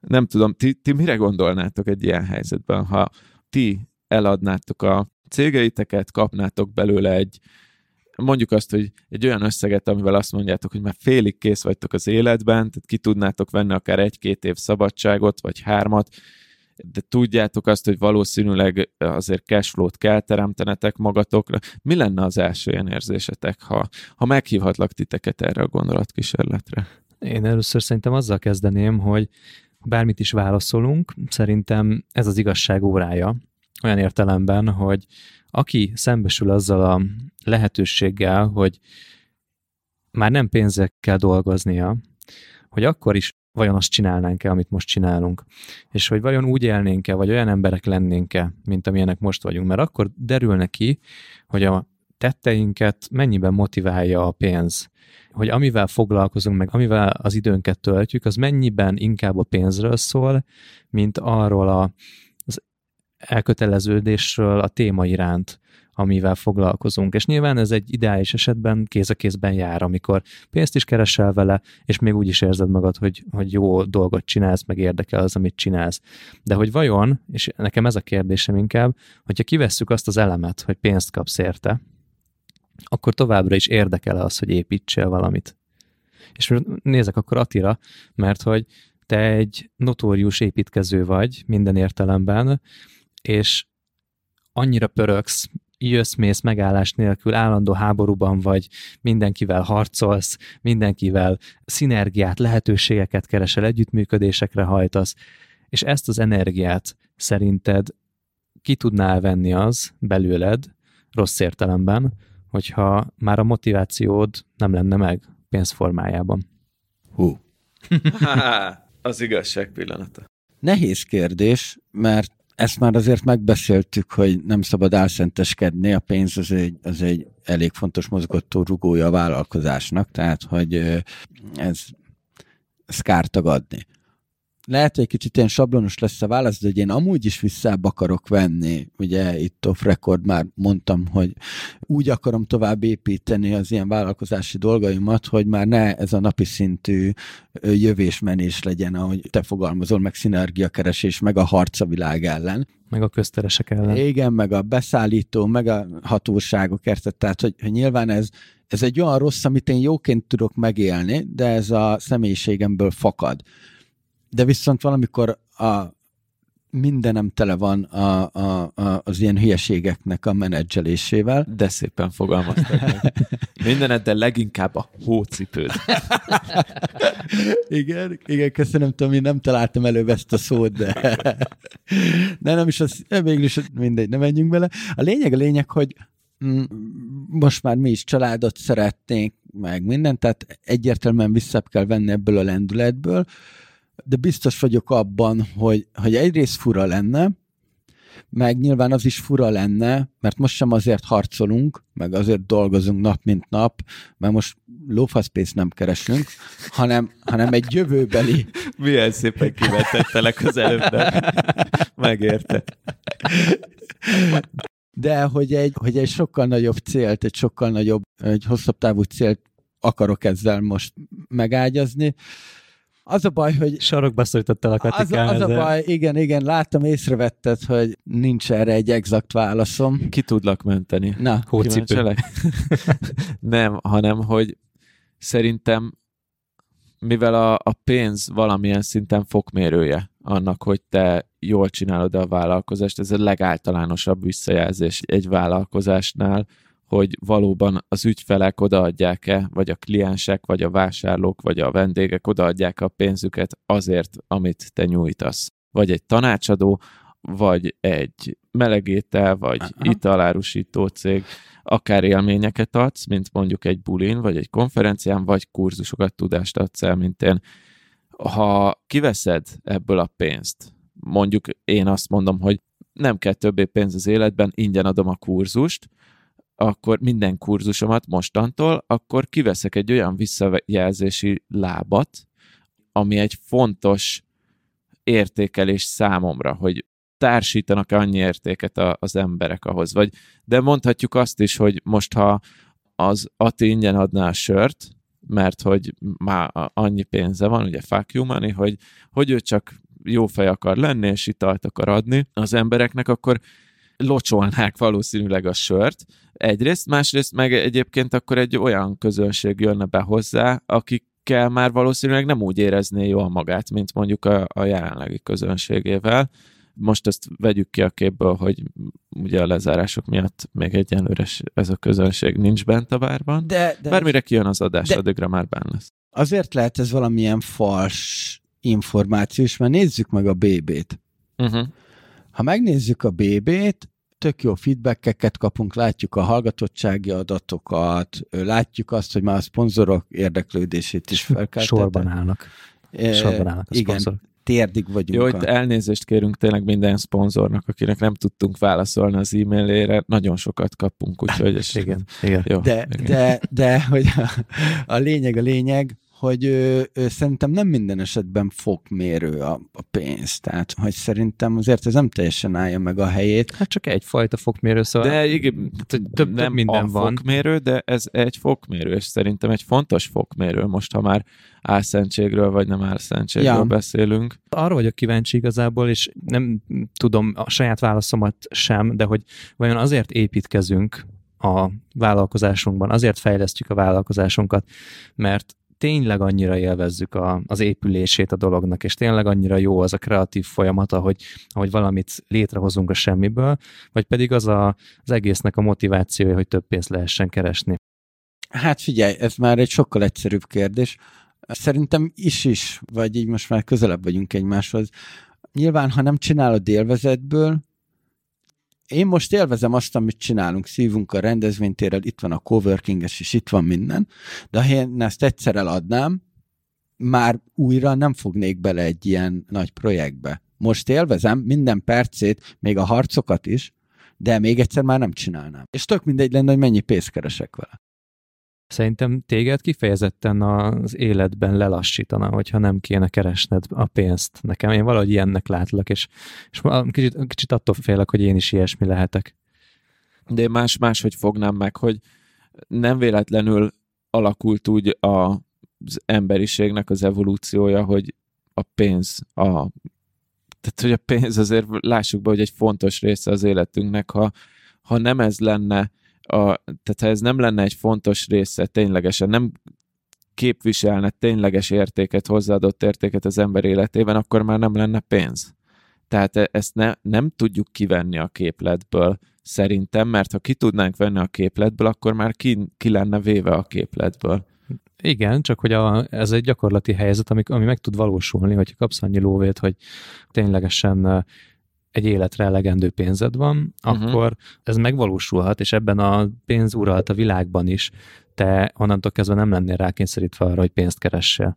A: Nem tudom, ti, ti mire gondolnátok egy ilyen helyzetben, ha ti eladnátok a cégeiteket, kapnátok belőle egy, mondjuk azt, hogy egy olyan összeget, amivel azt mondjátok, hogy már félig kész vagytok az életben, tehát ki tudnátok venni akár egy-két év szabadságot, vagy hármat, de tudjátok azt, hogy valószínűleg azért cashflow-t kell teremtenetek magatokra. Mi lenne az első ilyen érzésetek, ha, ha meghívhatlak titeket erre a gondolatkísérletre?
B: Én először szerintem azzal kezdeném, hogy bármit is válaszolunk, szerintem ez az igazság órája, olyan értelemben, hogy aki szembesül azzal a lehetőséggel, hogy már nem pénzekkel dolgoznia, hogy akkor is vajon azt csinálnánk-e, amit most csinálunk, és hogy vajon úgy élnénk-e, vagy olyan emberek lennénk-e, mint amilyenek most vagyunk, mert akkor derül ki, hogy a tetteinket mennyiben motiválja a pénz, hogy amivel foglalkozunk, meg amivel az időnket töltjük, az mennyiben inkább a pénzről szól, mint arról a, az elköteleződésről a téma iránt, amivel foglalkozunk. És nyilván ez egy ideális esetben kéz a kézben jár, amikor pénzt is keresel vele, és még úgy is érzed magad, hogy, hogy jó dolgot csinálsz, meg érdekel az, amit csinálsz. De hogy vajon, és nekem ez a kérdésem inkább, hogyha kivesszük azt az elemet, hogy pénzt kapsz érte, akkor továbbra is érdekel az, hogy építsél valamit. És nézek akkor Attila, mert hogy te egy notórius építkező vagy minden értelemben, és annyira pöröksz, jössz, mész megállás nélkül, állandó háborúban vagy, mindenkivel harcolsz, mindenkivel szinergiát, lehetőségeket keresel, együttműködésekre hajtasz, és ezt az energiát szerinted ki tudnál venni az belőled, rossz értelemben, hogyha már a motivációd nem lenne meg pénzformájában.
G: Hú.
A: az igazság pillanata.
G: Nehéz kérdés, mert ezt már azért megbeszéltük, hogy nem szabad álszenteskedni, a pénz az egy, az egy elég fontos mozgató rugója a vállalkozásnak, tehát hogy ez, ez kár tagadni lehet, hogy egy kicsit ilyen sablonos lesz a válasz, de hogy én amúgy is visszább akarok venni. Ugye itt off record már mondtam, hogy úgy akarom tovább építeni az ilyen vállalkozási dolgaimat, hogy már ne ez a napi szintű jövésmenés legyen, ahogy te fogalmazol, meg szinergiakeresés, meg a harc a világ ellen.
B: Meg a közteresek ellen.
G: Igen, meg a beszállító, meg a hatóságok, érted? Tehát, hogy, hogy nyilván ez, ez egy olyan rossz, amit én jóként tudok megélni, de ez a személyiségemből fakad de viszont valamikor a mindenem tele van a, a, a, az ilyen hülyeségeknek a menedzselésével.
A: De szépen fogalmaztad Mindened, de leginkább a hócipőd.
G: igen, igen, köszönöm, Tomi, nem találtam előbb ezt a szót, de, de nem is az, mégis mindegy, nem menjünk bele. A lényeg, a lényeg, hogy mm, most már mi is családot szeretnénk, meg mindent, tehát egyértelműen vissza kell venni ebből a lendületből, de biztos vagyok abban, hogy, hogy egyrészt fura lenne, meg nyilván az is fura lenne, mert most sem azért harcolunk, meg azért dolgozunk nap, mint nap, mert most lófaszpénzt nem keresünk, hanem, hanem egy jövőbeli...
A: Milyen szépen kivetettelek az előbb, megérte.
G: De hogy egy, hogy egy sokkal nagyobb célt, egy sokkal nagyobb, egy hosszabb távú célt akarok ezzel most megágyazni, az a baj, hogy...
B: Sarokba szólítottál a
G: katikán. Az, az a baj, igen, igen, láttam, észrevetted, hogy nincs erre egy exakt válaszom.
A: Ki tudlak menteni?
G: Na,
A: hócipő. Nem, hanem, hogy szerintem mivel a, a pénz valamilyen szinten fokmérője annak, hogy te jól csinálod a vállalkozást, ez a legáltalánosabb visszajelzés egy vállalkozásnál, hogy valóban az ügyfelek odaadják-e, vagy a kliensek, vagy a vásárlók, vagy a vendégek odaadják a pénzüket azért, amit te nyújtasz. Vagy egy tanácsadó, vagy egy melegétel, vagy Aha. italárusító cég, akár élményeket adsz, mint mondjuk egy bulin, vagy egy konferencián, vagy kurzusokat, tudást adsz el, mint én. Ha kiveszed ebből a pénzt, mondjuk én azt mondom, hogy nem kell többé pénz az életben, ingyen adom a kurzust, akkor minden kurzusomat mostantól, akkor kiveszek egy olyan visszajelzési lábat, ami egy fontos értékelés számomra, hogy társítanak annyi értéket a, az emberek ahhoz. Vagy, de mondhatjuk azt is, hogy most ha az Ati ingyen adná a sört, mert hogy már annyi pénze van, ugye fuck you money, hogy, hogy ő csak jó fej akar lenni, és italt akar adni az embereknek, akkor locsolnák valószínűleg a sört. Egyrészt, másrészt meg egyébként akkor egy olyan közönség jönne be hozzá, akikkel már valószínűleg nem úgy érezné jól magát, mint mondjuk a, a jelenlegi közönségével. Most ezt vegyük ki a képből, hogy ugye a lezárások miatt még egyenlőre ez a közönség nincs bent a bárban. De, de Bármire kijön az adás, de, addigra már benne lesz.
G: Azért lehet ez valamilyen fals információs, mert nézzük meg a BB-t. Uh-huh. Ha megnézzük a BB-t, tök jó feedbackeket kapunk, látjuk a hallgatottsági adatokat, látjuk azt, hogy már a szponzorok érdeklődését is felkeltette.
B: Sorban állnak. Sorban állnak a
G: Igen, szponzorok. térdig vagyunk.
A: Jó, itt elnézést kérünk tényleg minden szponzornak, akinek nem tudtunk válaszolni az e-mailére. Nagyon sokat kapunk, úgyhogy... És
B: igen, igen.
G: Jó, de, igen. De, de, hogy a, a lényeg, a lényeg, hogy ő, ő szerintem nem minden esetben fokmérő a, a pénz. Tehát, hogy szerintem azért ez nem teljesen állja meg a helyét.
B: Hát csak egyfajta fokmérő, szóval
A: de igen, több, több nem minden a van. fokmérő, de ez egy fokmérő, és szerintem egy fontos fokmérő most, ha már álszentségről vagy nem álszentségről ja. beszélünk.
B: Arra vagyok kíváncsi igazából, és nem tudom a saját válaszomat sem, de hogy vajon azért építkezünk a vállalkozásunkban, azért fejlesztjük a vállalkozásunkat, mert tényleg annyira élvezzük a, az épülését a dolognak, és tényleg annyira jó az a kreatív folyamata, hogy, hogy valamit létrehozunk a semmiből, vagy pedig az a, az egésznek a motivációja, hogy több pénzt lehessen keresni.
G: Hát figyelj, ez már egy sokkal egyszerűbb kérdés. Szerintem is is, vagy így most már közelebb vagyunk egymáshoz. Nyilván, ha nem csinálod élvezetből, én most élvezem azt, amit csinálunk, szívunk a rendezvénytérrel, itt van a coworking és itt van minden, de ha én ezt egyszer eladnám, már újra nem fognék bele egy ilyen nagy projektbe. Most élvezem minden percét, még a harcokat is, de még egyszer már nem csinálnám. És tök mindegy lenne, hogy mennyi pénzt keresek vele.
B: Szerintem téged kifejezetten az életben lelassítana, hogyha nem kéne keresned a pénzt. Nekem én valahogy ilyennek látlak, és, és kicsit, kicsit attól félek, hogy én is ilyesmi lehetek.
A: De én más, máshogy fognám meg, hogy nem véletlenül alakult úgy a, az emberiségnek az evolúciója, hogy a pénz, a, tehát hogy a pénz azért lássuk be, hogy egy fontos része az életünknek, ha, ha nem ez lenne, a, tehát ha ez nem lenne egy fontos része ténylegesen, nem képviselne tényleges értéket, hozzáadott értéket az ember életében, akkor már nem lenne pénz. Tehát e, ezt ne, nem tudjuk kivenni a képletből szerintem, mert ha ki tudnánk venni a képletből, akkor már ki, ki lenne véve a képletből.
B: Igen, csak hogy a, ez egy gyakorlati helyzet, ami, ami meg tud valósulni, hogyha kapsz annyi lóvét, hogy ténylegesen egy életre elegendő pénzed van, uh-huh. akkor ez megvalósulhat, és ebben a pénz uralt a világban is, te onnantól kezdve nem lennél rákényszerítve arra, hogy pénzt keressél.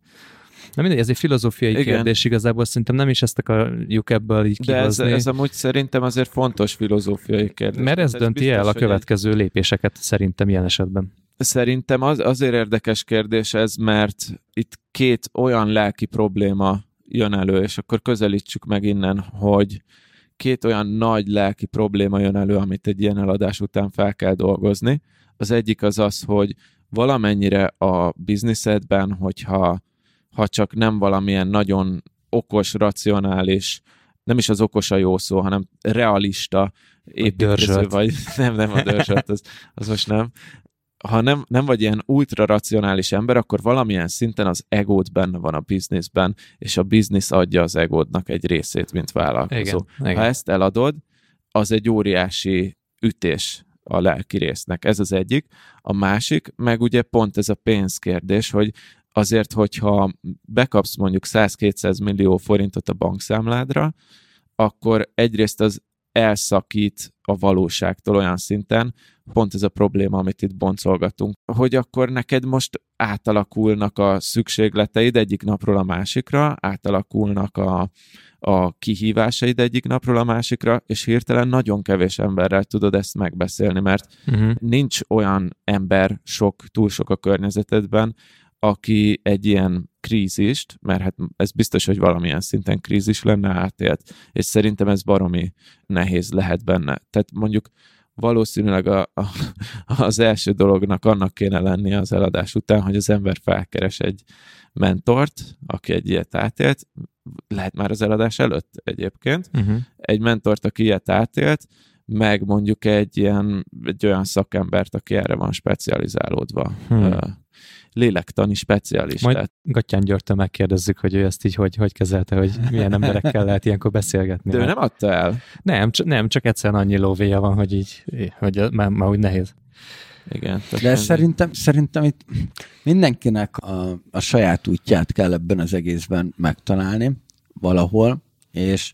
B: Na mindegy, ez egy filozófiai Igen. kérdés, igazából szerintem nem is ezt akarjuk ebből így kihozni.
A: De ez, ez amúgy szerintem azért fontos filozófiai kérdés.
B: Mert ez, ez dönti biztos, el a következő egy... lépéseket szerintem ilyen esetben.
A: Szerintem az, azért érdekes kérdés ez, mert itt két olyan lelki probléma jön elő, és akkor közelítsük meg innen, hogy két olyan nagy lelki probléma jön elő, amit egy ilyen eladás után fel kell dolgozni. Az egyik az az, hogy valamennyire a bizniszedben, hogyha ha csak nem valamilyen nagyon okos, racionális, nem is az okos a jó szó, hanem realista építkező, vagy nem, nem a dörzsöt, az, az most nem, ha nem, nem vagy ilyen ultra racionális ember, akkor valamilyen szinten az egód benne van a bizniszben, és a biznisz adja az egódnak egy részét, mint vállalkozó. Igen, ha igen. ezt eladod, az egy óriási ütés a lelki résznek. Ez az egyik. A másik, meg ugye pont ez a pénzkérdés, hogy azért, hogyha bekapsz mondjuk 100-200 millió forintot a bankszámládra, akkor egyrészt az elszakít a valóságtól olyan szinten, pont ez a probléma, amit itt boncolgatunk, hogy akkor neked most átalakulnak a szükségleteid egyik napról a másikra, átalakulnak a, a kihívásaid egyik napról a másikra, és hirtelen nagyon kevés emberrel tudod ezt megbeszélni, mert uh-huh. nincs olyan ember sok, túl sok a környezetedben, aki egy ilyen krízist, mert hát ez biztos, hogy valamilyen szinten krízis lenne átélt, és szerintem ez baromi nehéz lehet benne. Tehát mondjuk valószínűleg a, a, az első dolognak annak kéne lennie az eladás után, hogy az ember felkeres egy mentort, aki egy ilyet átélt, lehet már az eladás előtt egyébként, uh-huh. egy mentort, aki ilyet átélt, meg mondjuk egy ilyen, egy olyan szakembert, aki erre van specializálódva. Hmm lélektani specialistát.
B: Majd Gattyán Györgytől megkérdezzük, hogy ő ezt így hogy, hogy kezelte, hogy milyen emberekkel lehet ilyenkor beszélgetni.
A: De ő nem adta el?
B: Nem, csak, nem, csak egyszerűen annyi lóvéja van, hogy így, hogy már, már úgy nehéz.
A: Igen.
G: De ez szerintem, szerintem itt mindenkinek a, a saját útját kell ebben az egészben megtalálni valahol, és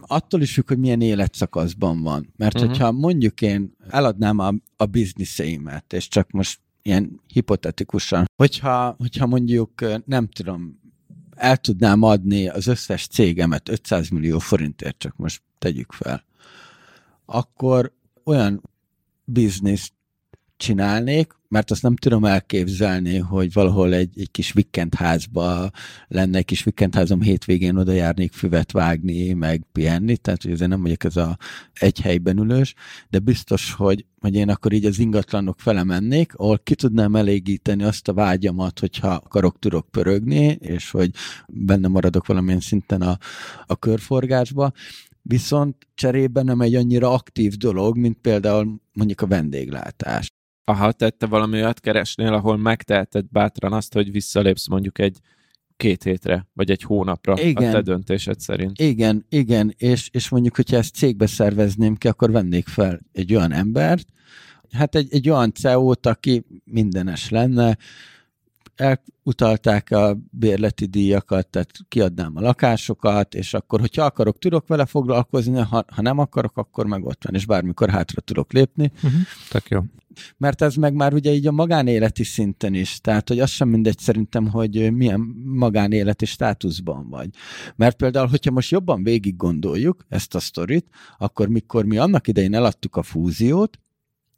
G: attól is függ, hogy milyen életszakaszban van. Mert uh-huh. hogyha mondjuk én eladnám a, a bizniszeimet, és csak most ilyen hipotetikusan, hogyha, hogyha mondjuk nem tudom, el tudnám adni az összes cégemet 500 millió forintért, csak most tegyük fel, akkor olyan bizniszt csinálnék, mert azt nem tudom elképzelni, hogy valahol egy, egy kis házba lenne egy kis házam, hétvégén oda járnék füvet vágni, meg pihenni, tehát hogy azért nem vagyok ez a egy helyben ülős, de biztos, hogy, hogy én akkor így az ingatlanok fele mennék, ahol ki tudnám elégíteni azt a vágyamat, hogyha akarok, tudok pörögni, és hogy benne maradok valamilyen szinten a, a körforgásba, viszont cserében nem egy annyira aktív dolog, mint például mondjuk a vendéglátás.
A: Aha, tehát te valami olyat keresnél, ahol megteheted bátran azt, hogy visszalépsz mondjuk egy két hétre, vagy egy hónapra
G: Igen.
A: a te döntésed szerint.
G: Igen, igen, és, és mondjuk, hogyha ezt cégbe szervezném ki, akkor vennék fel egy olyan embert, hát egy, egy olyan CEO-t, aki mindenes lenne, elutalták a bérleti díjakat, tehát kiadnám a lakásokat, és akkor, hogyha akarok, tudok vele foglalkozni, ha, ha nem akarok, akkor meg ott van, és bármikor hátra tudok lépni.
B: Uh-huh. Tök jó.
G: Mert ez meg már ugye így a magánéleti szinten is, tehát hogy az sem mindegy szerintem, hogy milyen magánéleti státuszban vagy. Mert például, hogyha most jobban végig gondoljuk ezt a sztorit, akkor mikor mi annak idején eladtuk a fúziót,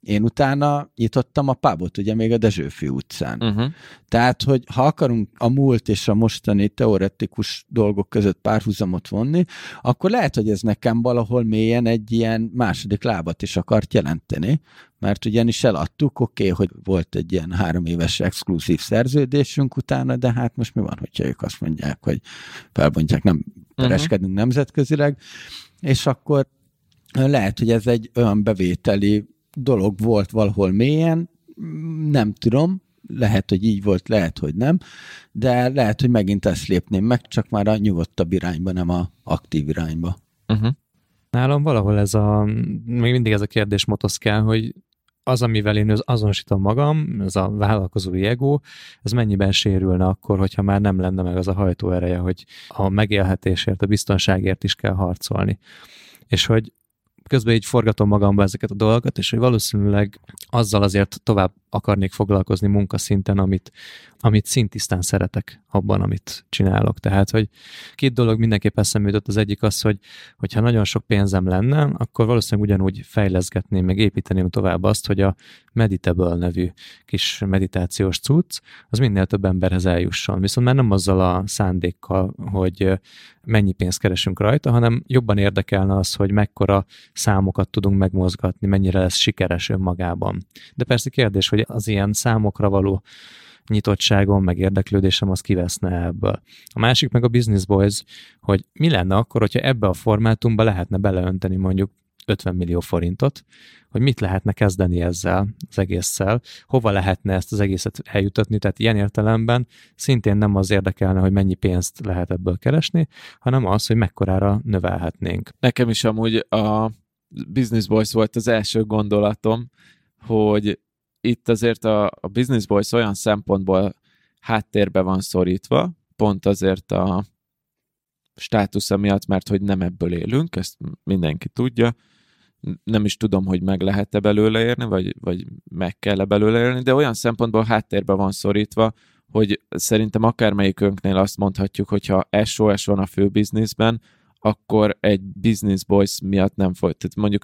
G: én utána nyitottam a pubot, ugye még a Dezsőfi utcán.
A: Uh-huh.
G: Tehát, hogy ha akarunk a múlt és a mostani teoretikus dolgok között párhuzamot vonni, akkor lehet, hogy ez nekem valahol mélyen egy ilyen második lábat is akart jelenteni, mert ugyanis eladtuk, oké, okay, hogy volt egy ilyen három éves exkluzív szerződésünk utána, de hát most mi van, hogyha ők azt mondják, hogy felbontják, nem pereskedünk uh-huh. nemzetközileg, és akkor lehet, hogy ez egy olyan bevételi dolog volt valahol mélyen, nem tudom, lehet, hogy így volt, lehet, hogy nem, de lehet, hogy megint ezt lépném meg, csak már a nyugodtabb irányba, nem a aktív irányba.
A: Uh-huh.
B: Nálam valahol ez a, még mindig ez a kérdés motoszkál, hogy az, amivel én azonosítom magam, ez a vállalkozói ego, ez mennyiben sérülne akkor, hogyha már nem lenne meg az a hajtóereje, hogy a megélhetésért, a biztonságért is kell harcolni. És hogy közben így forgatom magamba ezeket a dolgokat, és hogy valószínűleg azzal azért tovább akarnék foglalkozni munkaszinten, amit, amit szintisztán szeretek abban, amit csinálok. Tehát, hogy két dolog mindenképp eszembe jutott. Az egyik az, hogy hogyha nagyon sok pénzem lenne, akkor valószínűleg ugyanúgy fejleszgetném, meg építeném tovább azt, hogy a Meditable nevű kis meditációs cucc, az minél több emberhez eljusson. Viszont már nem azzal a szándékkal, hogy mennyi pénzt keresünk rajta, hanem jobban érdekelne az, hogy mekkora számokat tudunk megmozgatni, mennyire lesz sikeres önmagában. De persze kérdés, hogy az ilyen számokra való nyitottságom, meg érdeklődésem az kiveszne ebből. A másik meg a Business Boys, hogy mi lenne akkor, hogyha ebbe a formátumba lehetne beleönteni mondjuk 50 millió forintot, hogy mit lehetne kezdeni ezzel az egésszel, hova lehetne ezt az egészet eljutatni, tehát ilyen értelemben szintén nem az érdekelne, hogy mennyi pénzt lehet ebből keresni, hanem az, hogy mekkorára növelhetnénk.
A: Nekem is amúgy a Business Boys volt az első gondolatom, hogy itt azért a, a Business Boys olyan szempontból háttérbe van szorítva, pont azért a státusza miatt, mert hogy nem ebből élünk, ezt mindenki tudja, nem is tudom, hogy meg lehet-e belőle érni, vagy, vagy meg kell-e belőle érni, de olyan szempontból háttérbe van szorítva, hogy szerintem akármelyikünknél azt mondhatjuk, hogyha SOS van a fő bizniszben, akkor egy business boys miatt nem folyt. Tehát mondjuk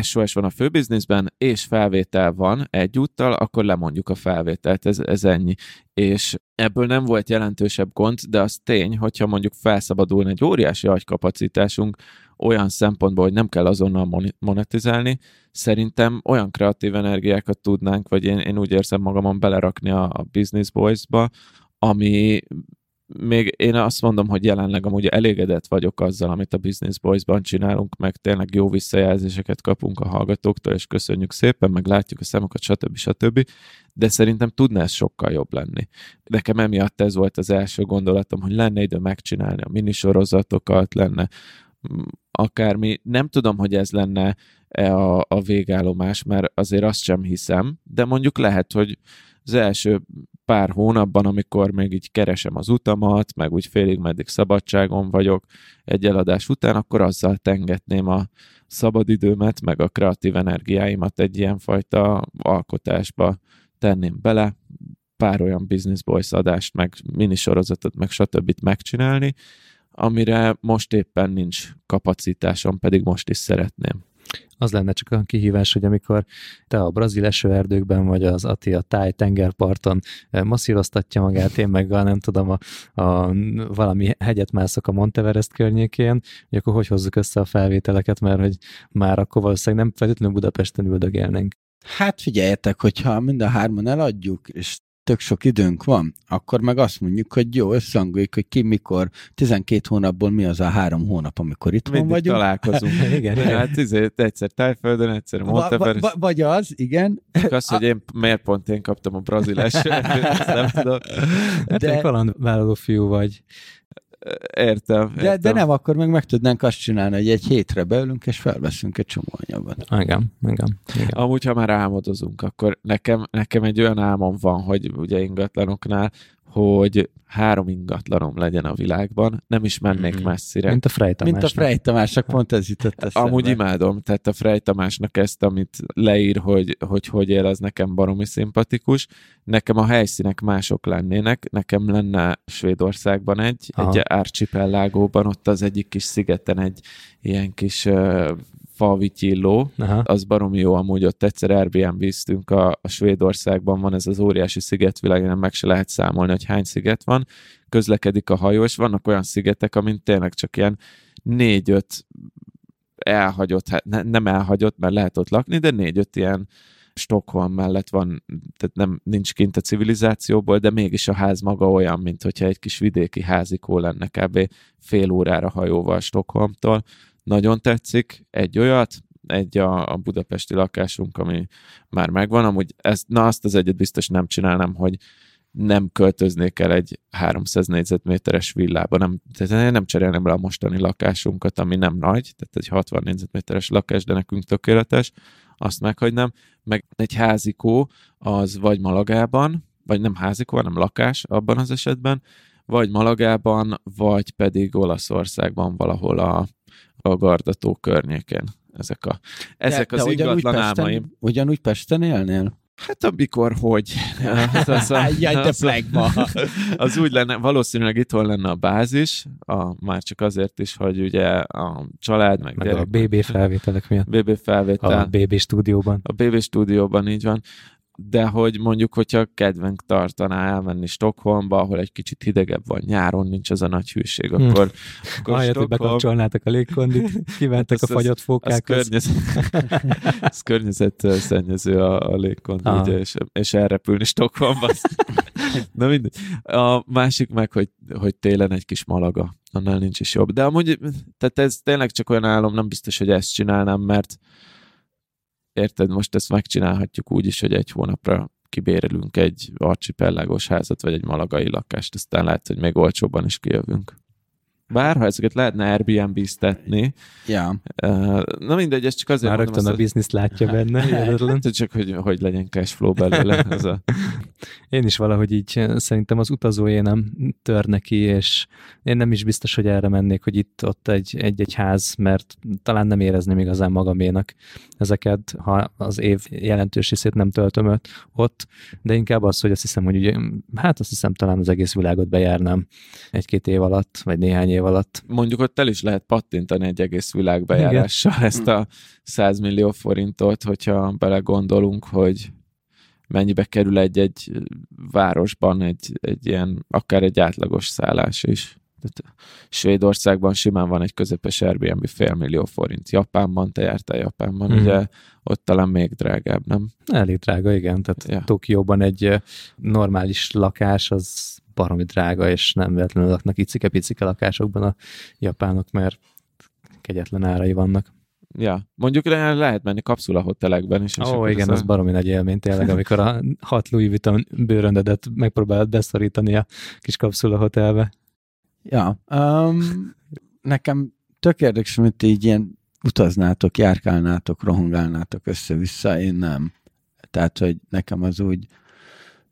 A: SOS van a főbizniszben, és felvétel van egyúttal, akkor lemondjuk a felvételt, ez, ez ennyi. És ebből nem volt jelentősebb gond, de az tény, hogyha mondjuk felszabadulna egy óriási agykapacitásunk, olyan szempontból, hogy nem kell azonnal monetizálni, szerintem olyan kreatív energiákat tudnánk, vagy én, én úgy érzem magamon belerakni a, a Business Boys-ba, ami még én azt mondom, hogy jelenleg amúgy elégedett vagyok azzal, amit a Business Boys-ban csinálunk, meg tényleg jó visszajelzéseket kapunk a hallgatóktól, és köszönjük szépen, meg látjuk a számokat, stb. stb. De szerintem tudna ez sokkal jobb lenni. Nekem emiatt ez volt az első gondolatom, hogy lenne idő megcsinálni a minisorozatokat, lenne mm, akármi. Nem tudom, hogy ez lenne a, a végállomás, mert azért azt sem hiszem, de mondjuk lehet, hogy az első pár hónapban, amikor még így keresem az utamat, meg úgy félig meddig szabadságon vagyok egy eladás után, akkor azzal tengetném a szabadidőmet, meg a kreatív energiáimat egy ilyenfajta alkotásba tenném bele, pár olyan Business Boys adást, meg minisorozatot, meg stb. megcsinálni, amire most éppen nincs kapacitásom, pedig most is szeretném
B: az lenne csak a kihívás, hogy amikor te a brazil esőerdőkben vagy az Ati a táj tengerparton eh, masszíroztatja magát, én meg a, nem tudom, a, a, valami hegyet mászok a Monteverest környékén, hogy akkor hogy hozzuk össze a felvételeket, mert hogy már akkor valószínűleg nem feltétlenül Budapesten üldögélnénk.
G: Hát figyeljetek, hogyha mind a hárman eladjuk, és tök sok időnk van, akkor meg azt mondjuk, hogy jó, összehangoljuk, hogy ki mikor, 12 hónapból mi az a három hónap, amikor itt
A: Mindig
G: vagyunk.
A: találkozunk.
B: Igen.
A: Hát izé, egyszer Tájföldön, egyszer
G: Va-
A: Montever,
G: va- vagy az, igen,
A: csak az, hogy én miért pont én kaptam a brazil esőt, ezt nem tudom.
B: Hát
G: de-
B: egy kalandvállaló fiú vagy.
A: Értem,
G: de, de
A: értem.
G: nem, akkor meg meg tudnánk azt csinálni, hogy egy hétre beülünk, és felveszünk egy csomó anyagot.
B: Igen, igen. igen.
A: Amúgy, ha már álmodozunk, akkor nekem, nekem egy olyan álmom van, hogy ugye ingatlanoknál, hogy három ingatlanom legyen a világban, nem is mennék
B: Mhm.
A: messzire.
B: Mint a Frey
G: Mint a
B: Tamásnak.
G: Frey Tamásnak pont ez jutott eszembe.
A: Amúgy imádom, tehát a Frey Tamásnak ezt, amit leír, hogy hogy, hogy él, az nekem baromi szimpatikus. Nekem a helyszínek mások lennének, nekem lenne Svédországban egy,
B: Aha.
A: egy archipellágóban, ott az egyik kis szigeten egy ilyen kis uh, favityilló,
B: Aha.
A: az baromi jó, amúgy ott egyszer Airbnb-ztünk a, a Svédországban van ez az óriási szigetvilág, nem meg se lehet számolni, hogy hány sziget van, közlekedik a hajó, és vannak olyan szigetek, amin tényleg csak ilyen négy-öt elhagyott, hát ne, nem elhagyott, mert lehet ott lakni, de négy-öt ilyen Stockholm mellett van, tehát nem, nincs kint a civilizációból, de mégis a ház maga olyan, mint hogyha egy kis vidéki házikó lenne kb. fél órára hajóval Stockholmtól. Nagyon tetszik, egy olyat, egy a, a budapesti lakásunk, ami már megvan, amúgy ezt, na azt az egyet biztos nem csinálnám, hogy nem költöznék el egy 300 négyzetméteres villába, nem, tehát nem cserélném le a mostani lakásunkat, ami nem nagy, tehát egy 60 négyzetméteres lakás, de nekünk tökéletes, azt meghagynám, meg egy házikó, az vagy Malagában, vagy nem házikó, hanem lakás abban az esetben, vagy Malagában, vagy pedig Olaszországban valahol a, a Gardató környékén. Ezek, a, ezek az
G: ugyanúgy
A: ingatlan
G: Pesten,
A: álmaim.
G: ugyanúgy Pesten élnél?
A: Hát amikor hogy. Az, az, a,
G: Jaj, de flagma.
A: az úgy lenne, valószínűleg itthon lenne a bázis, a, már csak azért is, hogy ugye a család, meg,
B: Meg a BB felvételek miatt.
A: BB felvétel,
B: A BB stúdióban.
A: a BB stúdióban így van, de hogy mondjuk, hogyha kedvenk tartaná elmenni Stockholmba, ahol egy kicsit hidegebb van nyáron, nincs az a nagy hűség,
B: Hm.
A: akkor, akkor
B: Ahelyett, hogy
A: Stockholm,
B: bekapcsolnátok a légkondit, kimentek a fagyott fókákhoz.
A: környezet, az környezetszennyező a, a légkond,
B: Aha.
A: ugye, és, és elrepülni Stockholmba. Na mindegy. A másik meg, hogy, hogy télen egy kis malaga. Annál nincs is jobb. De amúgy, tehát ez tényleg csak olyan álom, nem biztos, hogy ezt csinálnám, mert érted, most ezt megcsinálhatjuk úgy is, hogy egy hónapra kibérelünk egy archipellágos házat, vagy egy malagai lakást, aztán lehet, hogy még olcsóbban is kijövünk. Bár, ha ezeket lehetne Airbnb-ztetni,
G: Ja.
A: Na mindegy, ez csak azért
B: Már
A: mondom,
B: rögtön a bizniszt látja benne.
A: Hát, csak hogy, hogy legyen cash flow belőle. Ez a,
B: Én is valahogy így szerintem az utazóé nem tör neki, és én nem is biztos, hogy erre mennék, hogy itt-ott egy, egy-egy ház, mert talán nem érezném igazán magaménak ezeket, ha az év jelentős részét nem töltöm ott- ott, de inkább az, hogy azt hiszem, hogy ugye, hát azt hiszem talán az egész világot bejárnám egy-két év alatt, vagy néhány év alatt.
A: mondjuk ott el is lehet pattintani egy egész világbejárással ezt a 100 millió forintot, hogyha belegondolunk, hogy mennyibe kerül egy-egy városban egy, egy ilyen, akár egy átlagos szállás is. Tehát Svédországban simán van egy közepes Airbnb félmillió forint. Japánban, te jártál Japánban,
B: Mhm.
A: ugye ott talán még drágább, nem?
B: Elég drága, igen. Tehát
A: Ja.
B: ja. Tokióban egy eh, normális lakás az baromi drága, és nem véletlenül laknak icike-picike lakásokban a japánok, mert kegyetlen árai vannak.
A: Ja, mondjuk le- lehet menni kapszula hotelekben is.
B: Ó,
A: akkor
B: igen,
A: ez
B: az
A: a-
B: baromi nagy élmény tényleg, amikor a hat Louis Vuitton bőröndedet megpróbálod beszorítani a kis kapszula hotelbe.
G: Ja. Um, nekem tök érdekes, hogy így ilyen utaznátok, járkálnátok, rohangálnátok össze-vissza, én nem. Tehát, hogy nekem az úgy,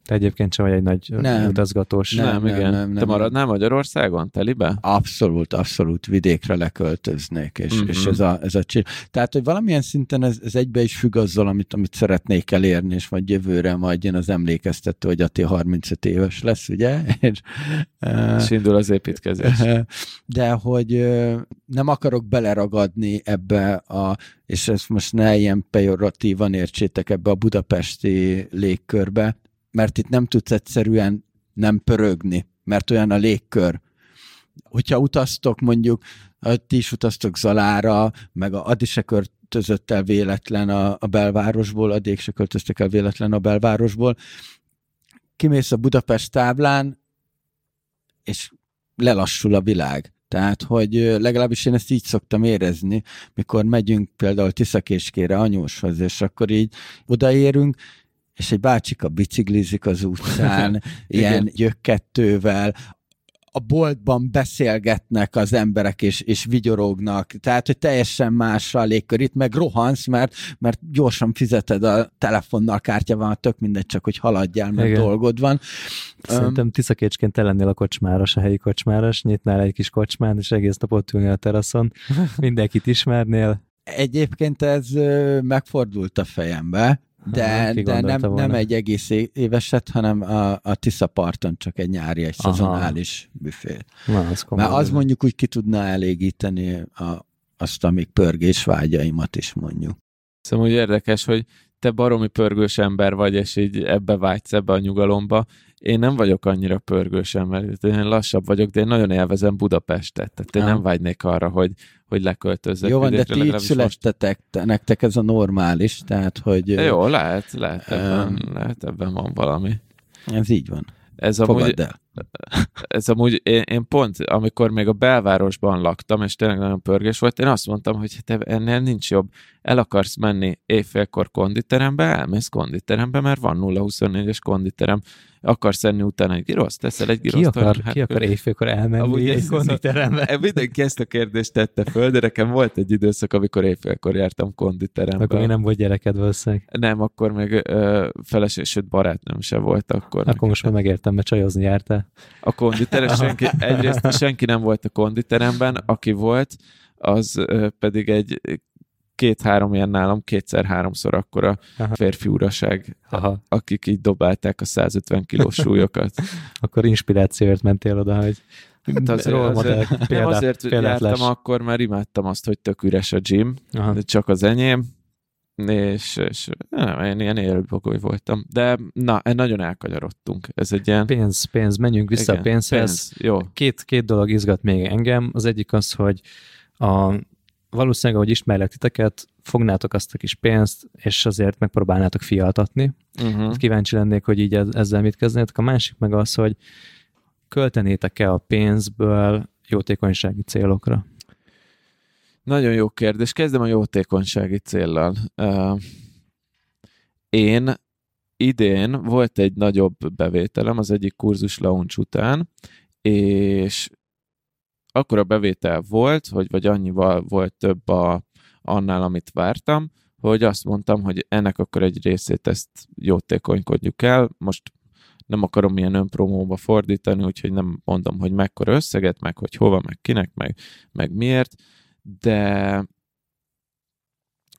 B: Te egyébként sem vagy egy nagy
G: Nem.
B: utazgatós.
A: Nem,
G: Nem,
A: nem, igen.
G: nem,
A: Nem,
G: nem,
A: Te maradnál Magyarországon, telibe?
G: abszolút, abszolút vidékre leköltöznék, és,
A: Mhm.
G: uh-huh. és ez a, ez a csér. Tehát, hogy valamilyen szinten ez, ez egybe is függ azzal, amit, amit szeretnék elérni, és majd jövőre majd jön az emlékeztető, hogy Ati 35 éves lesz, ugye? És, uh,
A: És indul az építkezés.
G: de hogy nem akarok beleragadni ebbe a, és ezt most ne ilyen pejoratívan értsétek ebbe a budapesti légkörbe, mert itt nem tudsz egyszerűen nem pörögni, mert olyan a légkör. Hogyha utaztok mondjuk, ti is utaztok Zalára, meg a Adi se költözött el véletlen a, a belvárosból, addig se költöztek el véletlen a belvárosból, kimész a Budapest táblán, és lelassul a világ. Tehát, hogy legalábbis én ezt így szoktam érezni, mikor megyünk például Tiszakéskére anyóshoz, és akkor így odaérünk, és egy bácsika biciklizik az utcán, ilyen gyökkettővel, a boltban beszélgetnek az emberek, és, és vigyorognak, tehát, hogy teljesen más a légkör. Itt meg rohansz, mert, mert gyorsan fizeted a telefonnal, kártya van, tök mindegy, csak hogy haladjál, mert
B: Igen.
G: dolgod van.
B: Szerintem tiszakécsként te lennél a kocsmáros, a helyi kocsmáros, nyitnál egy kis kocsmán, és egész nap ott ülnél a teraszon, mindenkit ismernél.
G: Egyébként ez megfordult a fejembe, de, de nem,
B: volna.
G: nem egy egész éveset, hanem a, a Tisza parton csak egy nyári, egy
B: Aha.
G: szezonális büfé.
B: Na, az.
G: Mert az mondjuk úgy ki tudná elégíteni a, azt a még pörgés vágyaimat is mondjuk.
A: Szóval úgy érdekes, hogy te baromi pörgős ember vagy, és így ebbe vágysz, ebbe a nyugalomba. Én nem vagyok annyira pörgős ember, én lassabb vagyok, de én nagyon élvezem Budapestet. Tehát én nem vágynék arra, hogy, hogy leköltözzek.
G: Jó van, de ti így
A: most.
G: születtetek, te- nektek ez a normális, tehát hogy
A: Jó, lehet, lehet ebben,
G: Öm.
A: lehet ebben van valami.
G: ez így van.
A: Ez amúgy,
G: Fogadd el.
A: Ez amúgy én, én pont, amikor még a belvárosban laktam, és tényleg nagyon pörgés volt, én azt mondtam, hogy te ennél nincs jobb. El akarsz menni éjfélkor konditerembe, elmész konditerembe, mert van 0-24-es konditerem. Akarsz enni utána egy giroszt, teszel egy
B: ki
A: giroszt.
B: akar, ki akar éjfélkor elmenni
A: Amúgy
B: egy
A: ez-
B: konditerembe?
A: E, Mindenki ezt a kérdést tette föl, de nekem volt egy időszak, amikor éjfélkor jártam konditerembe.
B: Akkor még nem volt gyereked valószínűleg.
A: Nem, akkor még ö, feleség, sőt barátnőm se volt akkor.
B: Akkor most már megértem, mert csajozni jártál.
A: A konditerem, senki, egyrészt senki nem volt a konditeremben, aki volt, az pedig egy két-három ilyen nálam, kétszer-háromszor akkora
B: Aha.
A: férfi uraság,
B: Aha.
A: akik így dobálták a 150 kilós súlyokat.
B: Akkor inspirációért mentél oda, hogy
A: Hát azért, azért, nem
B: példát,
A: azért
B: példát
A: jártam akkor, mert imádtam azt, hogy tök üres a gym,
B: Aha.
A: de csak az enyém, és, és nem, én ilyen élőbogoly voltam. De na, nagyon elkanyarodtunk. Ez egy ilyen...
B: Pénz, pénz, menjünk vissza
A: Igen,
B: a pénzhez.
A: pénz, jó.
B: Két, két dolog izgat még engem. Az egyik az, hogy a, valószínűleg, ahogy ismerlek titeket, fognátok azt a kis pénzt, és azért megpróbálnátok fialtatni.
A: Uh-huh.
B: Kíváncsi lennék, hogy így ez- ezzel mit kezdenétek. A másik meg az, hogy költenétek-e a pénzből jótékonysági célokra?
A: Nagyon jó kérdés. Kezdem a jótékonysági céllal. Én idén volt egy nagyobb bevételem az egyik kurzus launch után, és akkor a bevétel volt, hogy vagy annyival volt több a, annál, amit vártam, hogy azt mondtam, hogy ennek akkor egy részét ezt jótékonykodjuk el. Most nem akarom ilyen önpromóba fordítani, úgyhogy nem mondom, hogy mekkora összeget, meg hogy hova, meg kinek, meg, meg miért, de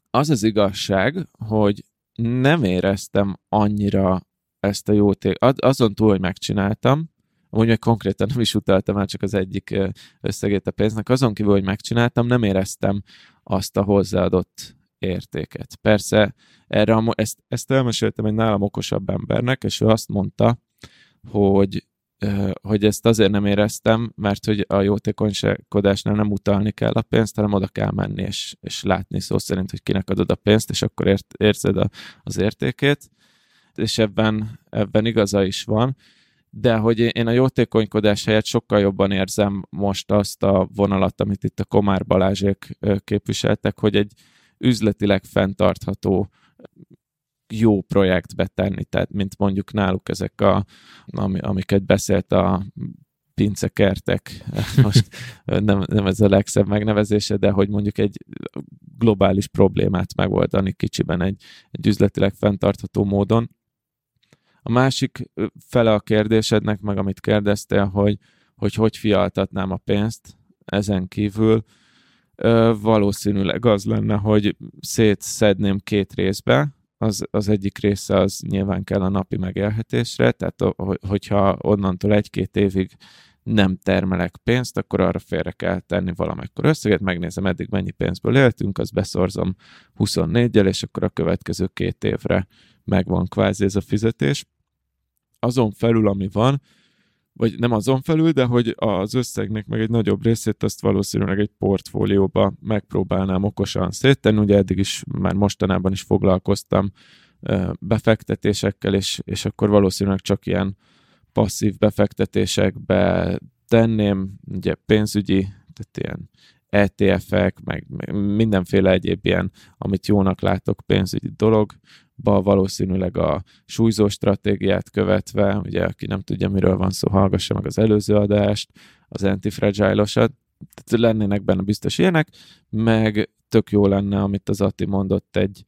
A: az az igazság, hogy nem éreztem annyira ezt a jóték, azon túl, hogy megcsináltam, amúgy meg konkrétan nem is utaltam már csak az egyik összegét a pénznek, azon kívül, hogy megcsináltam, nem éreztem azt a hozzáadott értéket. Persze erre, ezt, ezt elmeséltem egy nálam okosabb embernek, és ő azt mondta, hogy hogy ezt azért nem éreztem, mert hogy a jótékonykodásnál nem utalni kell a pénzt, hanem oda kell menni, és, és látni szó szerint, hogy kinek adod a pénzt, és akkor ért, érzed a, az értékét, és ebben, ebben igaza is van, de hogy én a jótékonykodás helyett sokkal jobban érzem most azt a vonalat, amit itt a Komár Balázsék képviseltek, hogy egy üzletileg fenntartható jó projektbe tenni, tehát mint mondjuk náluk ezek a, ami, amiket beszélt a pincekertek, most nem, nem ez a legszebb megnevezése, de hogy mondjuk egy globális problémát megoldani kicsiben egy, egy üzletileg fenntartható módon. A másik fele a kérdésednek, meg amit kérdeztél, hogy hogy, hogy fialtatnám a pénzt ezen kívül, valószínűleg az lenne, hogy szétszedném két részbe, az, az egyik része az nyilván kell a napi megélhetésre, tehát hogyha onnantól egy-két évig nem termelek pénzt, akkor arra félre kell tenni valamekkor összeget, megnézem eddig mennyi pénzből éltünk, azt beszorzom 24-jel, és akkor a következő két évre megvan kvázi ez a fizetés. Azon felül, ami van, vagy nem azon felül, de hogy az összegnek meg egy nagyobb részét azt valószínűleg egy portfólióba megpróbálnám okosan széttenni. Ugye eddig is, már mostanában is foglalkoztam befektetésekkel, és, és akkor valószínűleg csak ilyen passzív befektetésekbe tenném, ugye pénzügyi, tehát ilyen ETF-ek, meg, mindenféle egyéb ilyen, amit jónak látok pénzügyi dologba, valószínűleg a súlyzó stratégiát követve, ugye aki nem tudja, miről van szó, hallgassa meg az előző adást, az antifragile-osat, tehát lennének benne biztos ilyenek, meg tök jó lenne, amit az Ati mondott, egy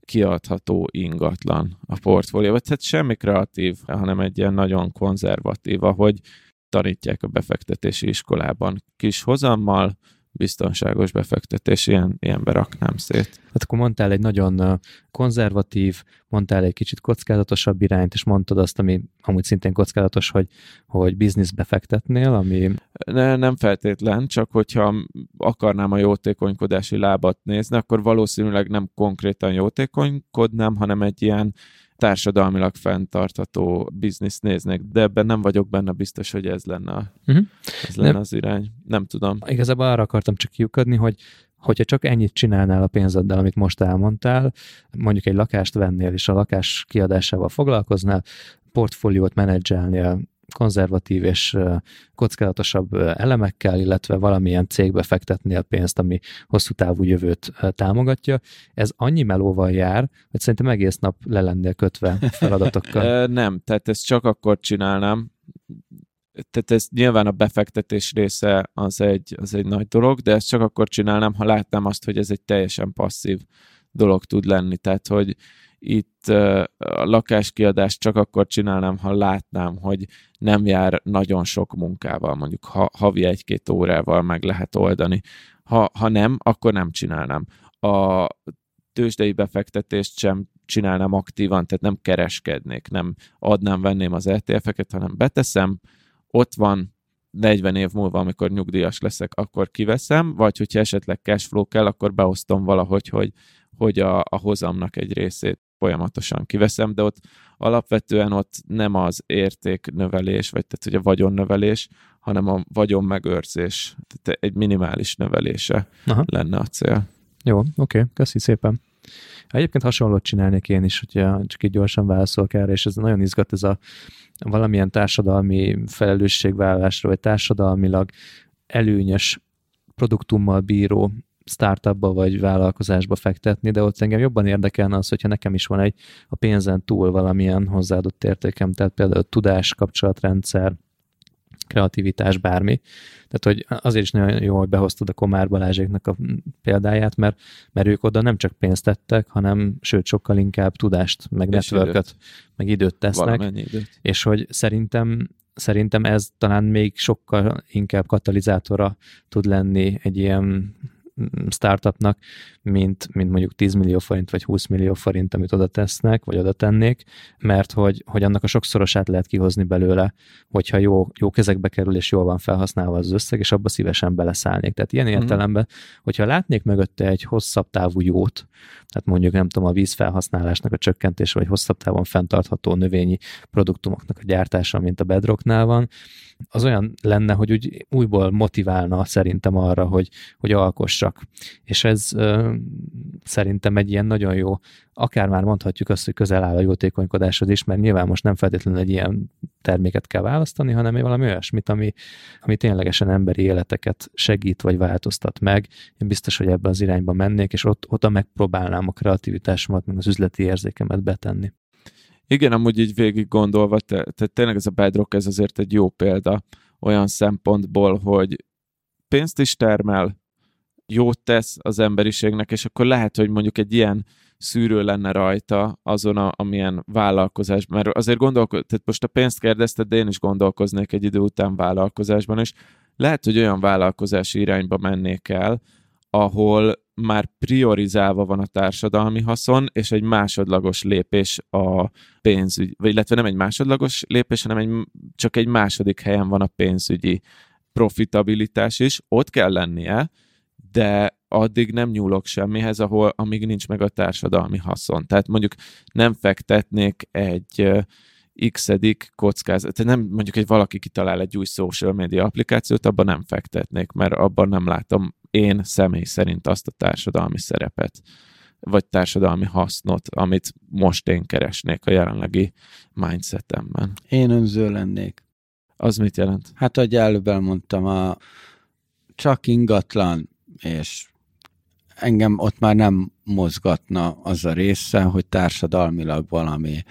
A: kiadható ingatlan a portfólióban. Tehát semmi kreatív, hanem egy ilyen nagyon konzervatív, ahogy tanítják a befektetési iskolában kis hozammal, biztonságos befektetés, ilyen, ilyenbe raknám szét.
B: Hát akkor mondtál egy nagyon konzervatív, mondtál egy kicsit kockázatosabb irányt, és mondtad azt, ami amúgy szintén kockázatos, hogy, hogy bizniszbe fektetnél, ami...
A: Ne, nem feltétlen, csak hogyha akarnám a jótékonykodási lábat nézni, akkor valószínűleg nem konkrétan jótékonykodnám, hanem egy ilyen társadalmilag fenntartható bizniszt néznek, de ebben nem vagyok benne biztos, hogy ez lenne, uh-huh. ez lenne az irány. Nem tudom.
B: Igazából arra akartam csak kiukadni, hogy hogyha csak ennyit csinálnál a pénzeddel, amit most elmondtál, mondjuk egy lakást vennél, és a lakás kiadásával foglalkoznál, portfóliót menedzselnél, konzervatív és kockázatosabb elemekkel, illetve valamilyen cégbe fektetnél pénzt, ami hosszú távú jövőt támogatja. Ez annyi melóval jár, hogy szerintem egész nap le lennél kötve feladatokkal.
A: Nem, tehát ezt csak akkor csinálnám, tehát ez nyilván a befektetés része az egy, az egy nagy dolog, de ezt csak akkor csinálnám, ha látnám azt, hogy ez egy teljesen passzív dolog tud lenni. Tehát, hogy itt a lakáskiadást csak akkor csinálnám, ha látnám, hogy nem jár nagyon sok munkával, mondjuk ha, havi egy-két órával meg lehet oldani. Ha, ha nem, akkor nem csinálnám. A tőzsdei befektetést sem csinálnám aktívan, tehát nem kereskednék, nem adnám, venném az ETF-eket, hanem beteszem, ott van 40 év múlva, amikor nyugdíjas leszek, akkor kiveszem, vagy hogyha esetleg cashflow kell, akkor beosztom valahogy, hogy, hogy a, a hozamnak egy részét folyamatosan kiveszem, de ott alapvetően ott nem az értéknövelés, vagy tehát hogy a vagyonnövelés, hanem a vagyon megőrzés, tehát egy minimális növelése Aha. lenne a cél.
B: Jó, oké, okay, köszi szépen. Egyébként hasonlót csinálnék én is, hogyha csak így gyorsan válaszolok erre, és ez nagyon izgat, ez a valamilyen társadalmi felelősségvállalásra, vagy társadalmilag előnyös produktummal bíró startupba vagy vállalkozásba fektetni, de ott engem jobban érdekelne az, hogyha nekem is van egy a pénzen túl valamilyen hozzáadott értékem, tehát például tudás, kapcsolatrendszer, kreativitás, bármi. Tehát, hogy azért is nagyon jó, hogy behoztad a Komár Balázséknak a példáját, mert, mert ők oda nem csak pénzt tettek, hanem sőt, sokkal inkább tudást, meg networköt, meg időt tesznek. Időt. És hogy szerintem szerintem ez talán még sokkal inkább katalizátora tud lenni egy ilyen startupnak, mint, mint mondjuk 10 millió forint vagy 20 millió forint, amit oda tesznek, vagy oda tennék, mert hogy, hogy annak a sokszorosát lehet kihozni belőle, hogyha jó, jó kezekbe kerül és jól van felhasználva az összeg, és abba szívesen beleszállnék. Tehát ilyen mm-hmm. értelemben, hogyha látnék mögötte egy hosszabb távú jót, tehát mondjuk nem tudom, a vízfelhasználásnak a csökkentése, vagy hosszabb távon fenntartható növényi produktumoknak a gyártása, mint a bedrocknál van, az olyan lenne, hogy úgy újból motiválna szerintem arra, hogy, hogy alkossak. És ez szerintem egy ilyen nagyon jó, akár már mondhatjuk azt, hogy közel áll a jótékonykodáshoz is, mert nyilván most nem feltétlenül egy ilyen terméket kell választani, hanem valami olyasmit, ami, ami ténylegesen emberi életeket segít vagy változtat meg. Én biztos, hogy ebbe az irányba mennék, és ott, oda megpróbálnám a kreativitásomat, meg az üzleti érzékemet betenni.
A: Igen, amúgy így végig gondolva, te, te, tényleg ez a Bedrock, ez azért egy jó példa olyan szempontból, hogy pénzt is termel, jót tesz az emberiségnek, és akkor lehet, hogy mondjuk egy ilyen szűrő lenne rajta azon, a, amilyen vállalkozás, mert azért gondolkoz, tehát most a pénzt kérdezted, de én is gondolkoznék egy idő után vállalkozásban, és lehet, hogy olyan vállalkozási irányba mennék el, ahol már priorizálva van a társadalmi haszon, és egy másodlagos lépés a pénzügy, vagy illetve nem egy másodlagos lépés, hanem egy, csak egy második helyen van a pénzügyi profitabilitás is, ott kell lennie, de addig nem nyúlok semmihez, ahol, amíg nincs meg a társadalmi haszon. Tehát mondjuk nem fektetnék egy x kockázat, tehát nem mondjuk egy valaki kitalál egy új social media applikációt, abban nem fektetnék, mert abban nem látom én személy szerint azt a társadalmi szerepet. vagy társadalmi hasznot, amit most én keresnék a jelenlegi mindsetemben.
G: Én önző lennék.
A: Az mit jelent?
G: Hát, ahogy előbb elmondtam, a csak ingatlan, és engem ott már nem mozgatna az a része, hogy társadalmilag valami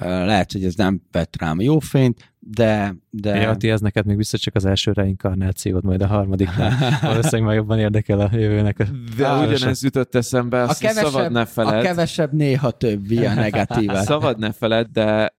G: lehet, hogy ez nem vett rám jó fényt, de... de...
B: Ja, ti ez neked még biztos csak az első reinkarnációd, majd a harmadiknál. Valószínűleg már jobban érdekel a jövőnek. A
A: de ugyanez jutott eszembe, azt a kevesebb, szabad ne feled.
G: A kevesebb néha több, ilyen negatív.
A: szabad ne feled, de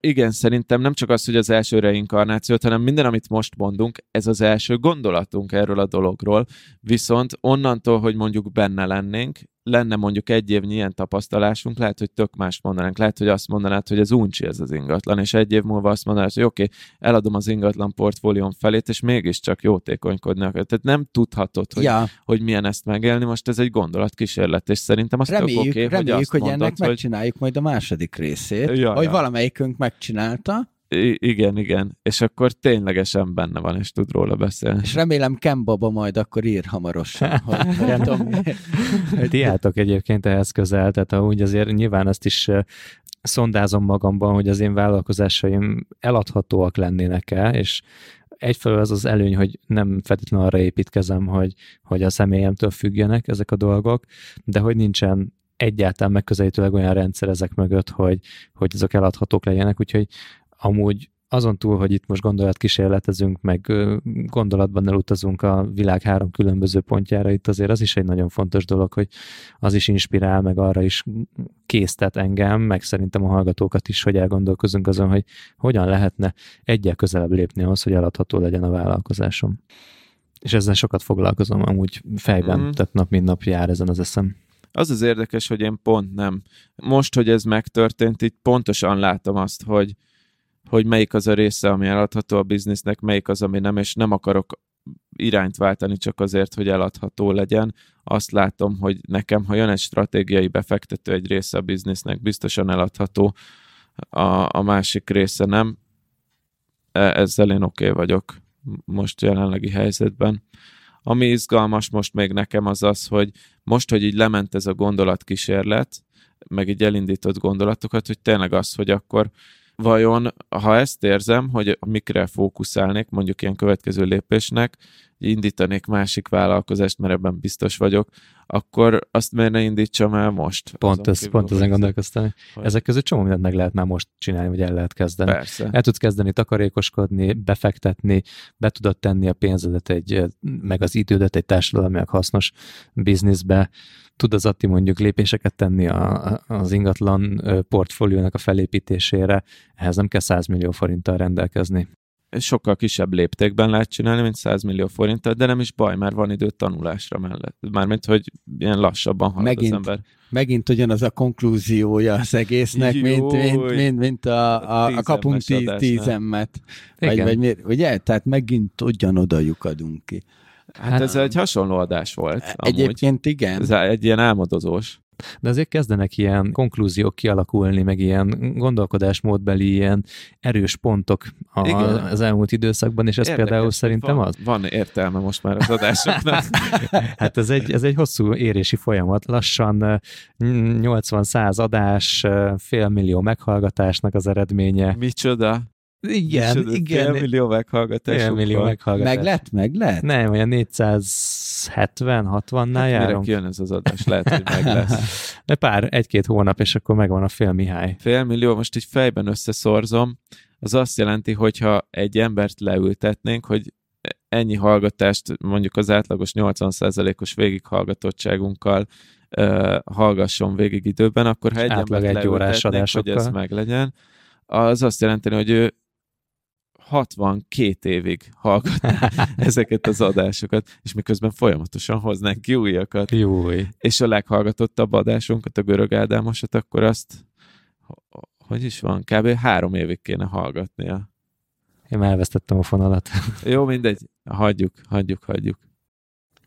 A: igen, szerintem nem csak az, hogy az első reinkarnációt, hanem minden, amit most mondunk, ez az első gondolatunk erről a dologról. Viszont onnantól, hogy mondjuk benne lennénk, lenne mondjuk egy évnyi ilyen tapasztalásunk, lehet, hogy tök más mondanánk. Lehet, hogy azt mondanád, hogy ez uncsi ez az ingatlan, és egy év múlva azt mondanád, hogy oké, okay, eladom az ingatlan portfólióm felét, és mégiscsak jótékonykodni akar. Tehát nem tudhatod, hogy, ja. hogy milyen ezt megélni. Most ez egy gondolatkísérlet, és szerintem azt
G: reméljük,
A: tök oké, okay,
G: reméljük,
A: hogy, azt
G: hogy
A: mondod,
G: ennek hogy... megcsináljuk majd a második részét,
A: ja,
G: hogy
A: ja.
G: valamelyikünk megcsinálta,
A: I- igen, igen. És akkor ténylegesen benne van, és tud róla beszélni.
G: És remélem Ken Baba majd akkor ír hamarosan. hogy.
B: Ti álltok egyébként ehhez közel, tehát úgy azért nyilván azt is szondázom magamban, hogy az én vállalkozásaim eladhatóak lennének-e, és egyfelől az az előny, hogy nem feltétlenül arra építkezem, hogy, hogy a személyemtől függjenek ezek a dolgok, de hogy nincsen egyáltalán megközelítőleg olyan rendszer ezek mögött, hogy, hogy azok eladhatók legyenek, úgyhogy amúgy azon túl, hogy itt most gondolatkísérletezünk, meg gondolatban elutazunk a világ három különböző pontjára, itt azért az is egy nagyon fontos dolog, hogy az is inspirál, meg arra is késztet engem, meg szerintem a hallgatókat is, hogy elgondolkozunk azon, hogy hogyan lehetne egyel közelebb lépni ahhoz, hogy eladható legyen a vállalkozásom. És ezzel sokat foglalkozom amúgy fejben, mm. tehát nap mint nap jár ezen az eszem.
A: Az az érdekes, hogy én pont nem. Most, hogy ez megtörtént, itt pontosan látom azt, hogy hogy melyik az a része, ami eladható a biznisznek, melyik az, ami nem, és nem akarok irányt váltani csak azért, hogy eladható legyen. Azt látom, hogy nekem, ha jön egy stratégiai befektető egy része a biznisznek, biztosan eladható, a, a másik része nem. E, ezzel én oké okay vagyok most jelenlegi helyzetben. Ami izgalmas most még nekem az az, hogy most, hogy így lement ez a gondolatkísérlet, meg így elindított gondolatokat, hogy tényleg az, hogy akkor vajon, ha ezt érzem, hogy mikre fókuszálnék, mondjuk ilyen következő lépésnek, indítanék másik vállalkozást, mert ebben biztos vagyok, akkor azt miért ne indítsam el most?
B: Pont, ez, pont ezen gondolkoztam. Hogy... Ezek között csomó mindent meg lehet már most csinálni, vagy el lehet kezdeni.
A: Persze.
B: El tudsz kezdeni takarékoskodni, befektetni, be tudod tenni a pénzedet, egy, meg az idődet egy társadalmiak hasznos bizniszbe, tud az Atti mondjuk lépéseket tenni a, az ingatlan portfóliónak a felépítésére, ehhez nem kell 100 millió forinttal rendelkezni
A: sokkal kisebb léptékben lehet csinálni, mint 100 millió forinttal, de nem is baj, mert van idő tanulásra mellett. Mármint, hogy ilyen lassabban halad
G: megint,
A: az ember.
G: Megint ugyanaz a konklúziója az egésznek, Jó, mint, mint, mint, mint a, a, a kapunk tíz, tízemmet. Vagy, vagy miért, ugye? Tehát megint ugyanoda lyukadunk ki.
A: Hát, hát ez egy hasonló adás volt.
G: Egyébként
A: amúgy.
G: igen.
A: Ez egy ilyen álmodozós.
B: De azért kezdenek ilyen konklúziók kialakulni, meg ilyen gondolkodásmódbeli ilyen erős pontok a, az elmúlt időszakban, és ez Érdekes, például szerintem
A: van,
B: az.
A: Van értelme most már az adásoknak.
B: hát ez egy, ez egy hosszú érési folyamat. Lassan 80-100 adás, félmillió meghallgatásnak az eredménye.
A: Micsoda?
B: Igen, igen.
A: Fél millió meghallgatás.
B: Fél millió meghallgatás.
G: Meg lett, meg lett?
B: Nem, olyan 470-60-nál hát járunk.
A: Mire jön ez az adás? Lehet, hogy meg lesz.
B: De pár, egy-két hónap, és akkor megvan a fél Mihály.
A: Fél millió, most így fejben összeszorzom, az azt jelenti, hogyha egy embert leültetnénk, hogy ennyi hallgatást mondjuk az átlagos 80%-os végighallgatottságunkkal uh, hallgasson végig időben, akkor ha egy
B: Átlag
A: embert
B: egy órás
A: hogy ez meglegyen, az azt jelenti, hogy ő 62 évig hallgatná ezeket az adásokat, és miközben folyamatosan hoznánk ki újakat.
B: Júj.
A: És a leghallgatottabb adásunkat, a Görög Ádámosat, akkor azt, hogy is van, kb. három évig kéne hallgatnia.
B: Én elvesztettem a fonalat.
A: Jó, mindegy, hagyjuk, hagyjuk, hagyjuk.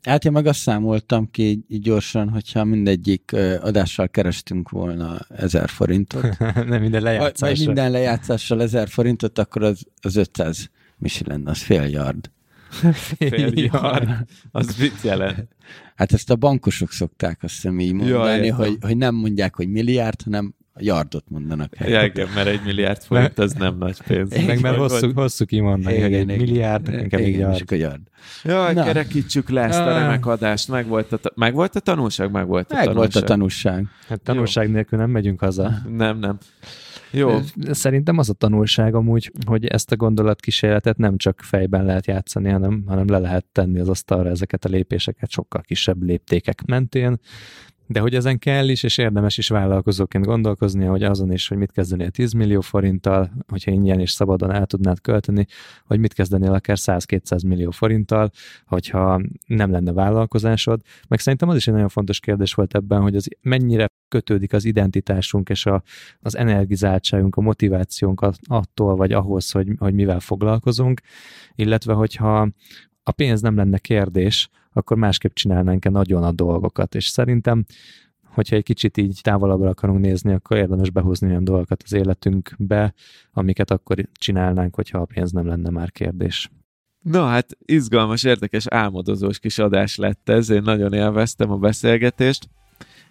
G: Hát én meg azt számoltam ki így, gyorsan, hogyha mindegyik adással kerestünk volna ezer forintot.
B: Nem minden lejátszással.
G: Vagy minden lejátszással ezer forintot, akkor az, az 500 misi lenne, az fél yard.
A: Fél yard. Az mit jelent?
G: Hát ezt a bankosok szokták azt hiszem így mondani,
A: értem.
G: hogy, hogy nem mondják, hogy milliárd, hanem yardot mondanak.
A: Ja, igen, mert egy milliárd forint az nem nagy pénz.
B: Meg mert hosszú, hosszú kimondani, hogy egy milliárd, inkább egy yard.
G: yard.
A: Jaj,
G: Na.
A: kerekítsük le ezt a
G: Ah.
A: remek adást. Meg volt a, ta- meg volt a tanulság? Meg volt a
G: Meg volt
A: tanulság.
G: a tanúság.
B: Hát tanulság nélkül nem megyünk haza.
A: Nem, nem. Jó,
B: Szerintem az a tanulság amúgy, hogy ezt a gondolatkísérletet nem csak fejben lehet játszani, hanem, hanem le lehet tenni az asztalra ezeket a lépéseket sokkal kisebb léptékek mentén, de hogy ezen kell is, és érdemes is vállalkozóként gondolkozni, hogy azon is, hogy mit kezdenél 10 millió forinttal, hogyha ingyen és szabadon el tudnád költeni, hogy mit kezdenél akár 100-200 millió forinttal, hogyha nem lenne vállalkozásod. Meg szerintem az is egy nagyon fontos kérdés volt ebben, hogy az mennyire kötődik az identitásunk és a, az energizáltságunk, a motivációnk at- attól, vagy ahhoz, hogy, hogy mivel foglalkozunk, illetve hogyha a pénz nem lenne kérdés, akkor másképp csinálnánk-e nagyon a dolgokat, és szerintem hogyha egy kicsit így távolabbra akarunk nézni, akkor érdemes behozni olyan dolgokat az életünkbe, amiket akkor csinálnánk, hogyha a pénz nem lenne már kérdés.
A: Na hát izgalmas, érdekes, álmodozós kis adás lett ez, én nagyon élveztem a beszélgetést.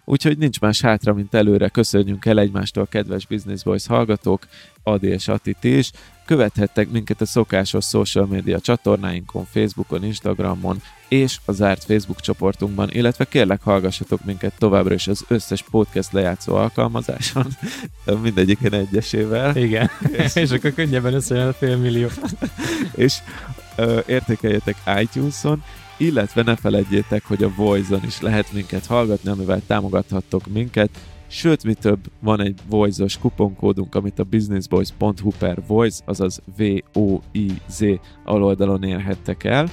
A: Úgyhogy nincs más hátra, mint előre köszönjünk el egymástól, kedves Business Boys hallgatók, Adi és Atit is. Követhettek minket a szokásos social media csatornáinkon, Facebookon, Instagramon és a zárt Facebook csoportunkban, illetve kérlek hallgassatok minket továbbra is az összes podcast lejátszó alkalmazáson, mindegyiken egyesével.
B: Igen, és akkor könnyebben összejön a fél millió.
A: és ö, értékeljetek iTunes-on, illetve ne feledjétek, hogy a Voice-on is lehet minket hallgatni, amivel támogathattok minket. Sőt, mi több, van egy Voice-os kuponkódunk, amit a businessboys.hu per Voice, azaz V-O-I-Z aloldalon érhettek el,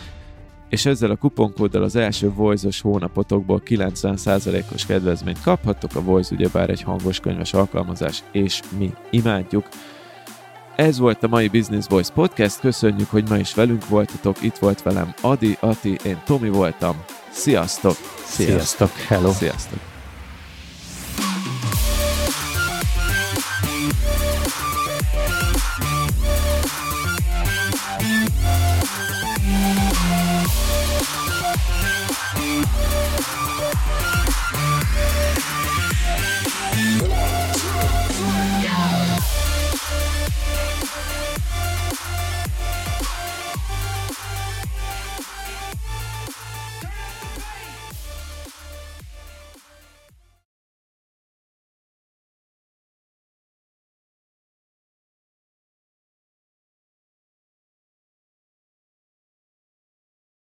A: és ezzel a kuponkóddal az első Voice-os hónapotokból 90%-os kedvezményt kaphattok. A Voice ugyebár egy hangos könyves alkalmazás, és mi imádjuk. Ez volt a mai Business Voice Podcast, köszönjük, hogy ma is velünk voltatok, itt volt velem Adi, Ati, én Tomi voltam. Sziasztok!
B: Sziasztok, hello!
A: Sziasztok!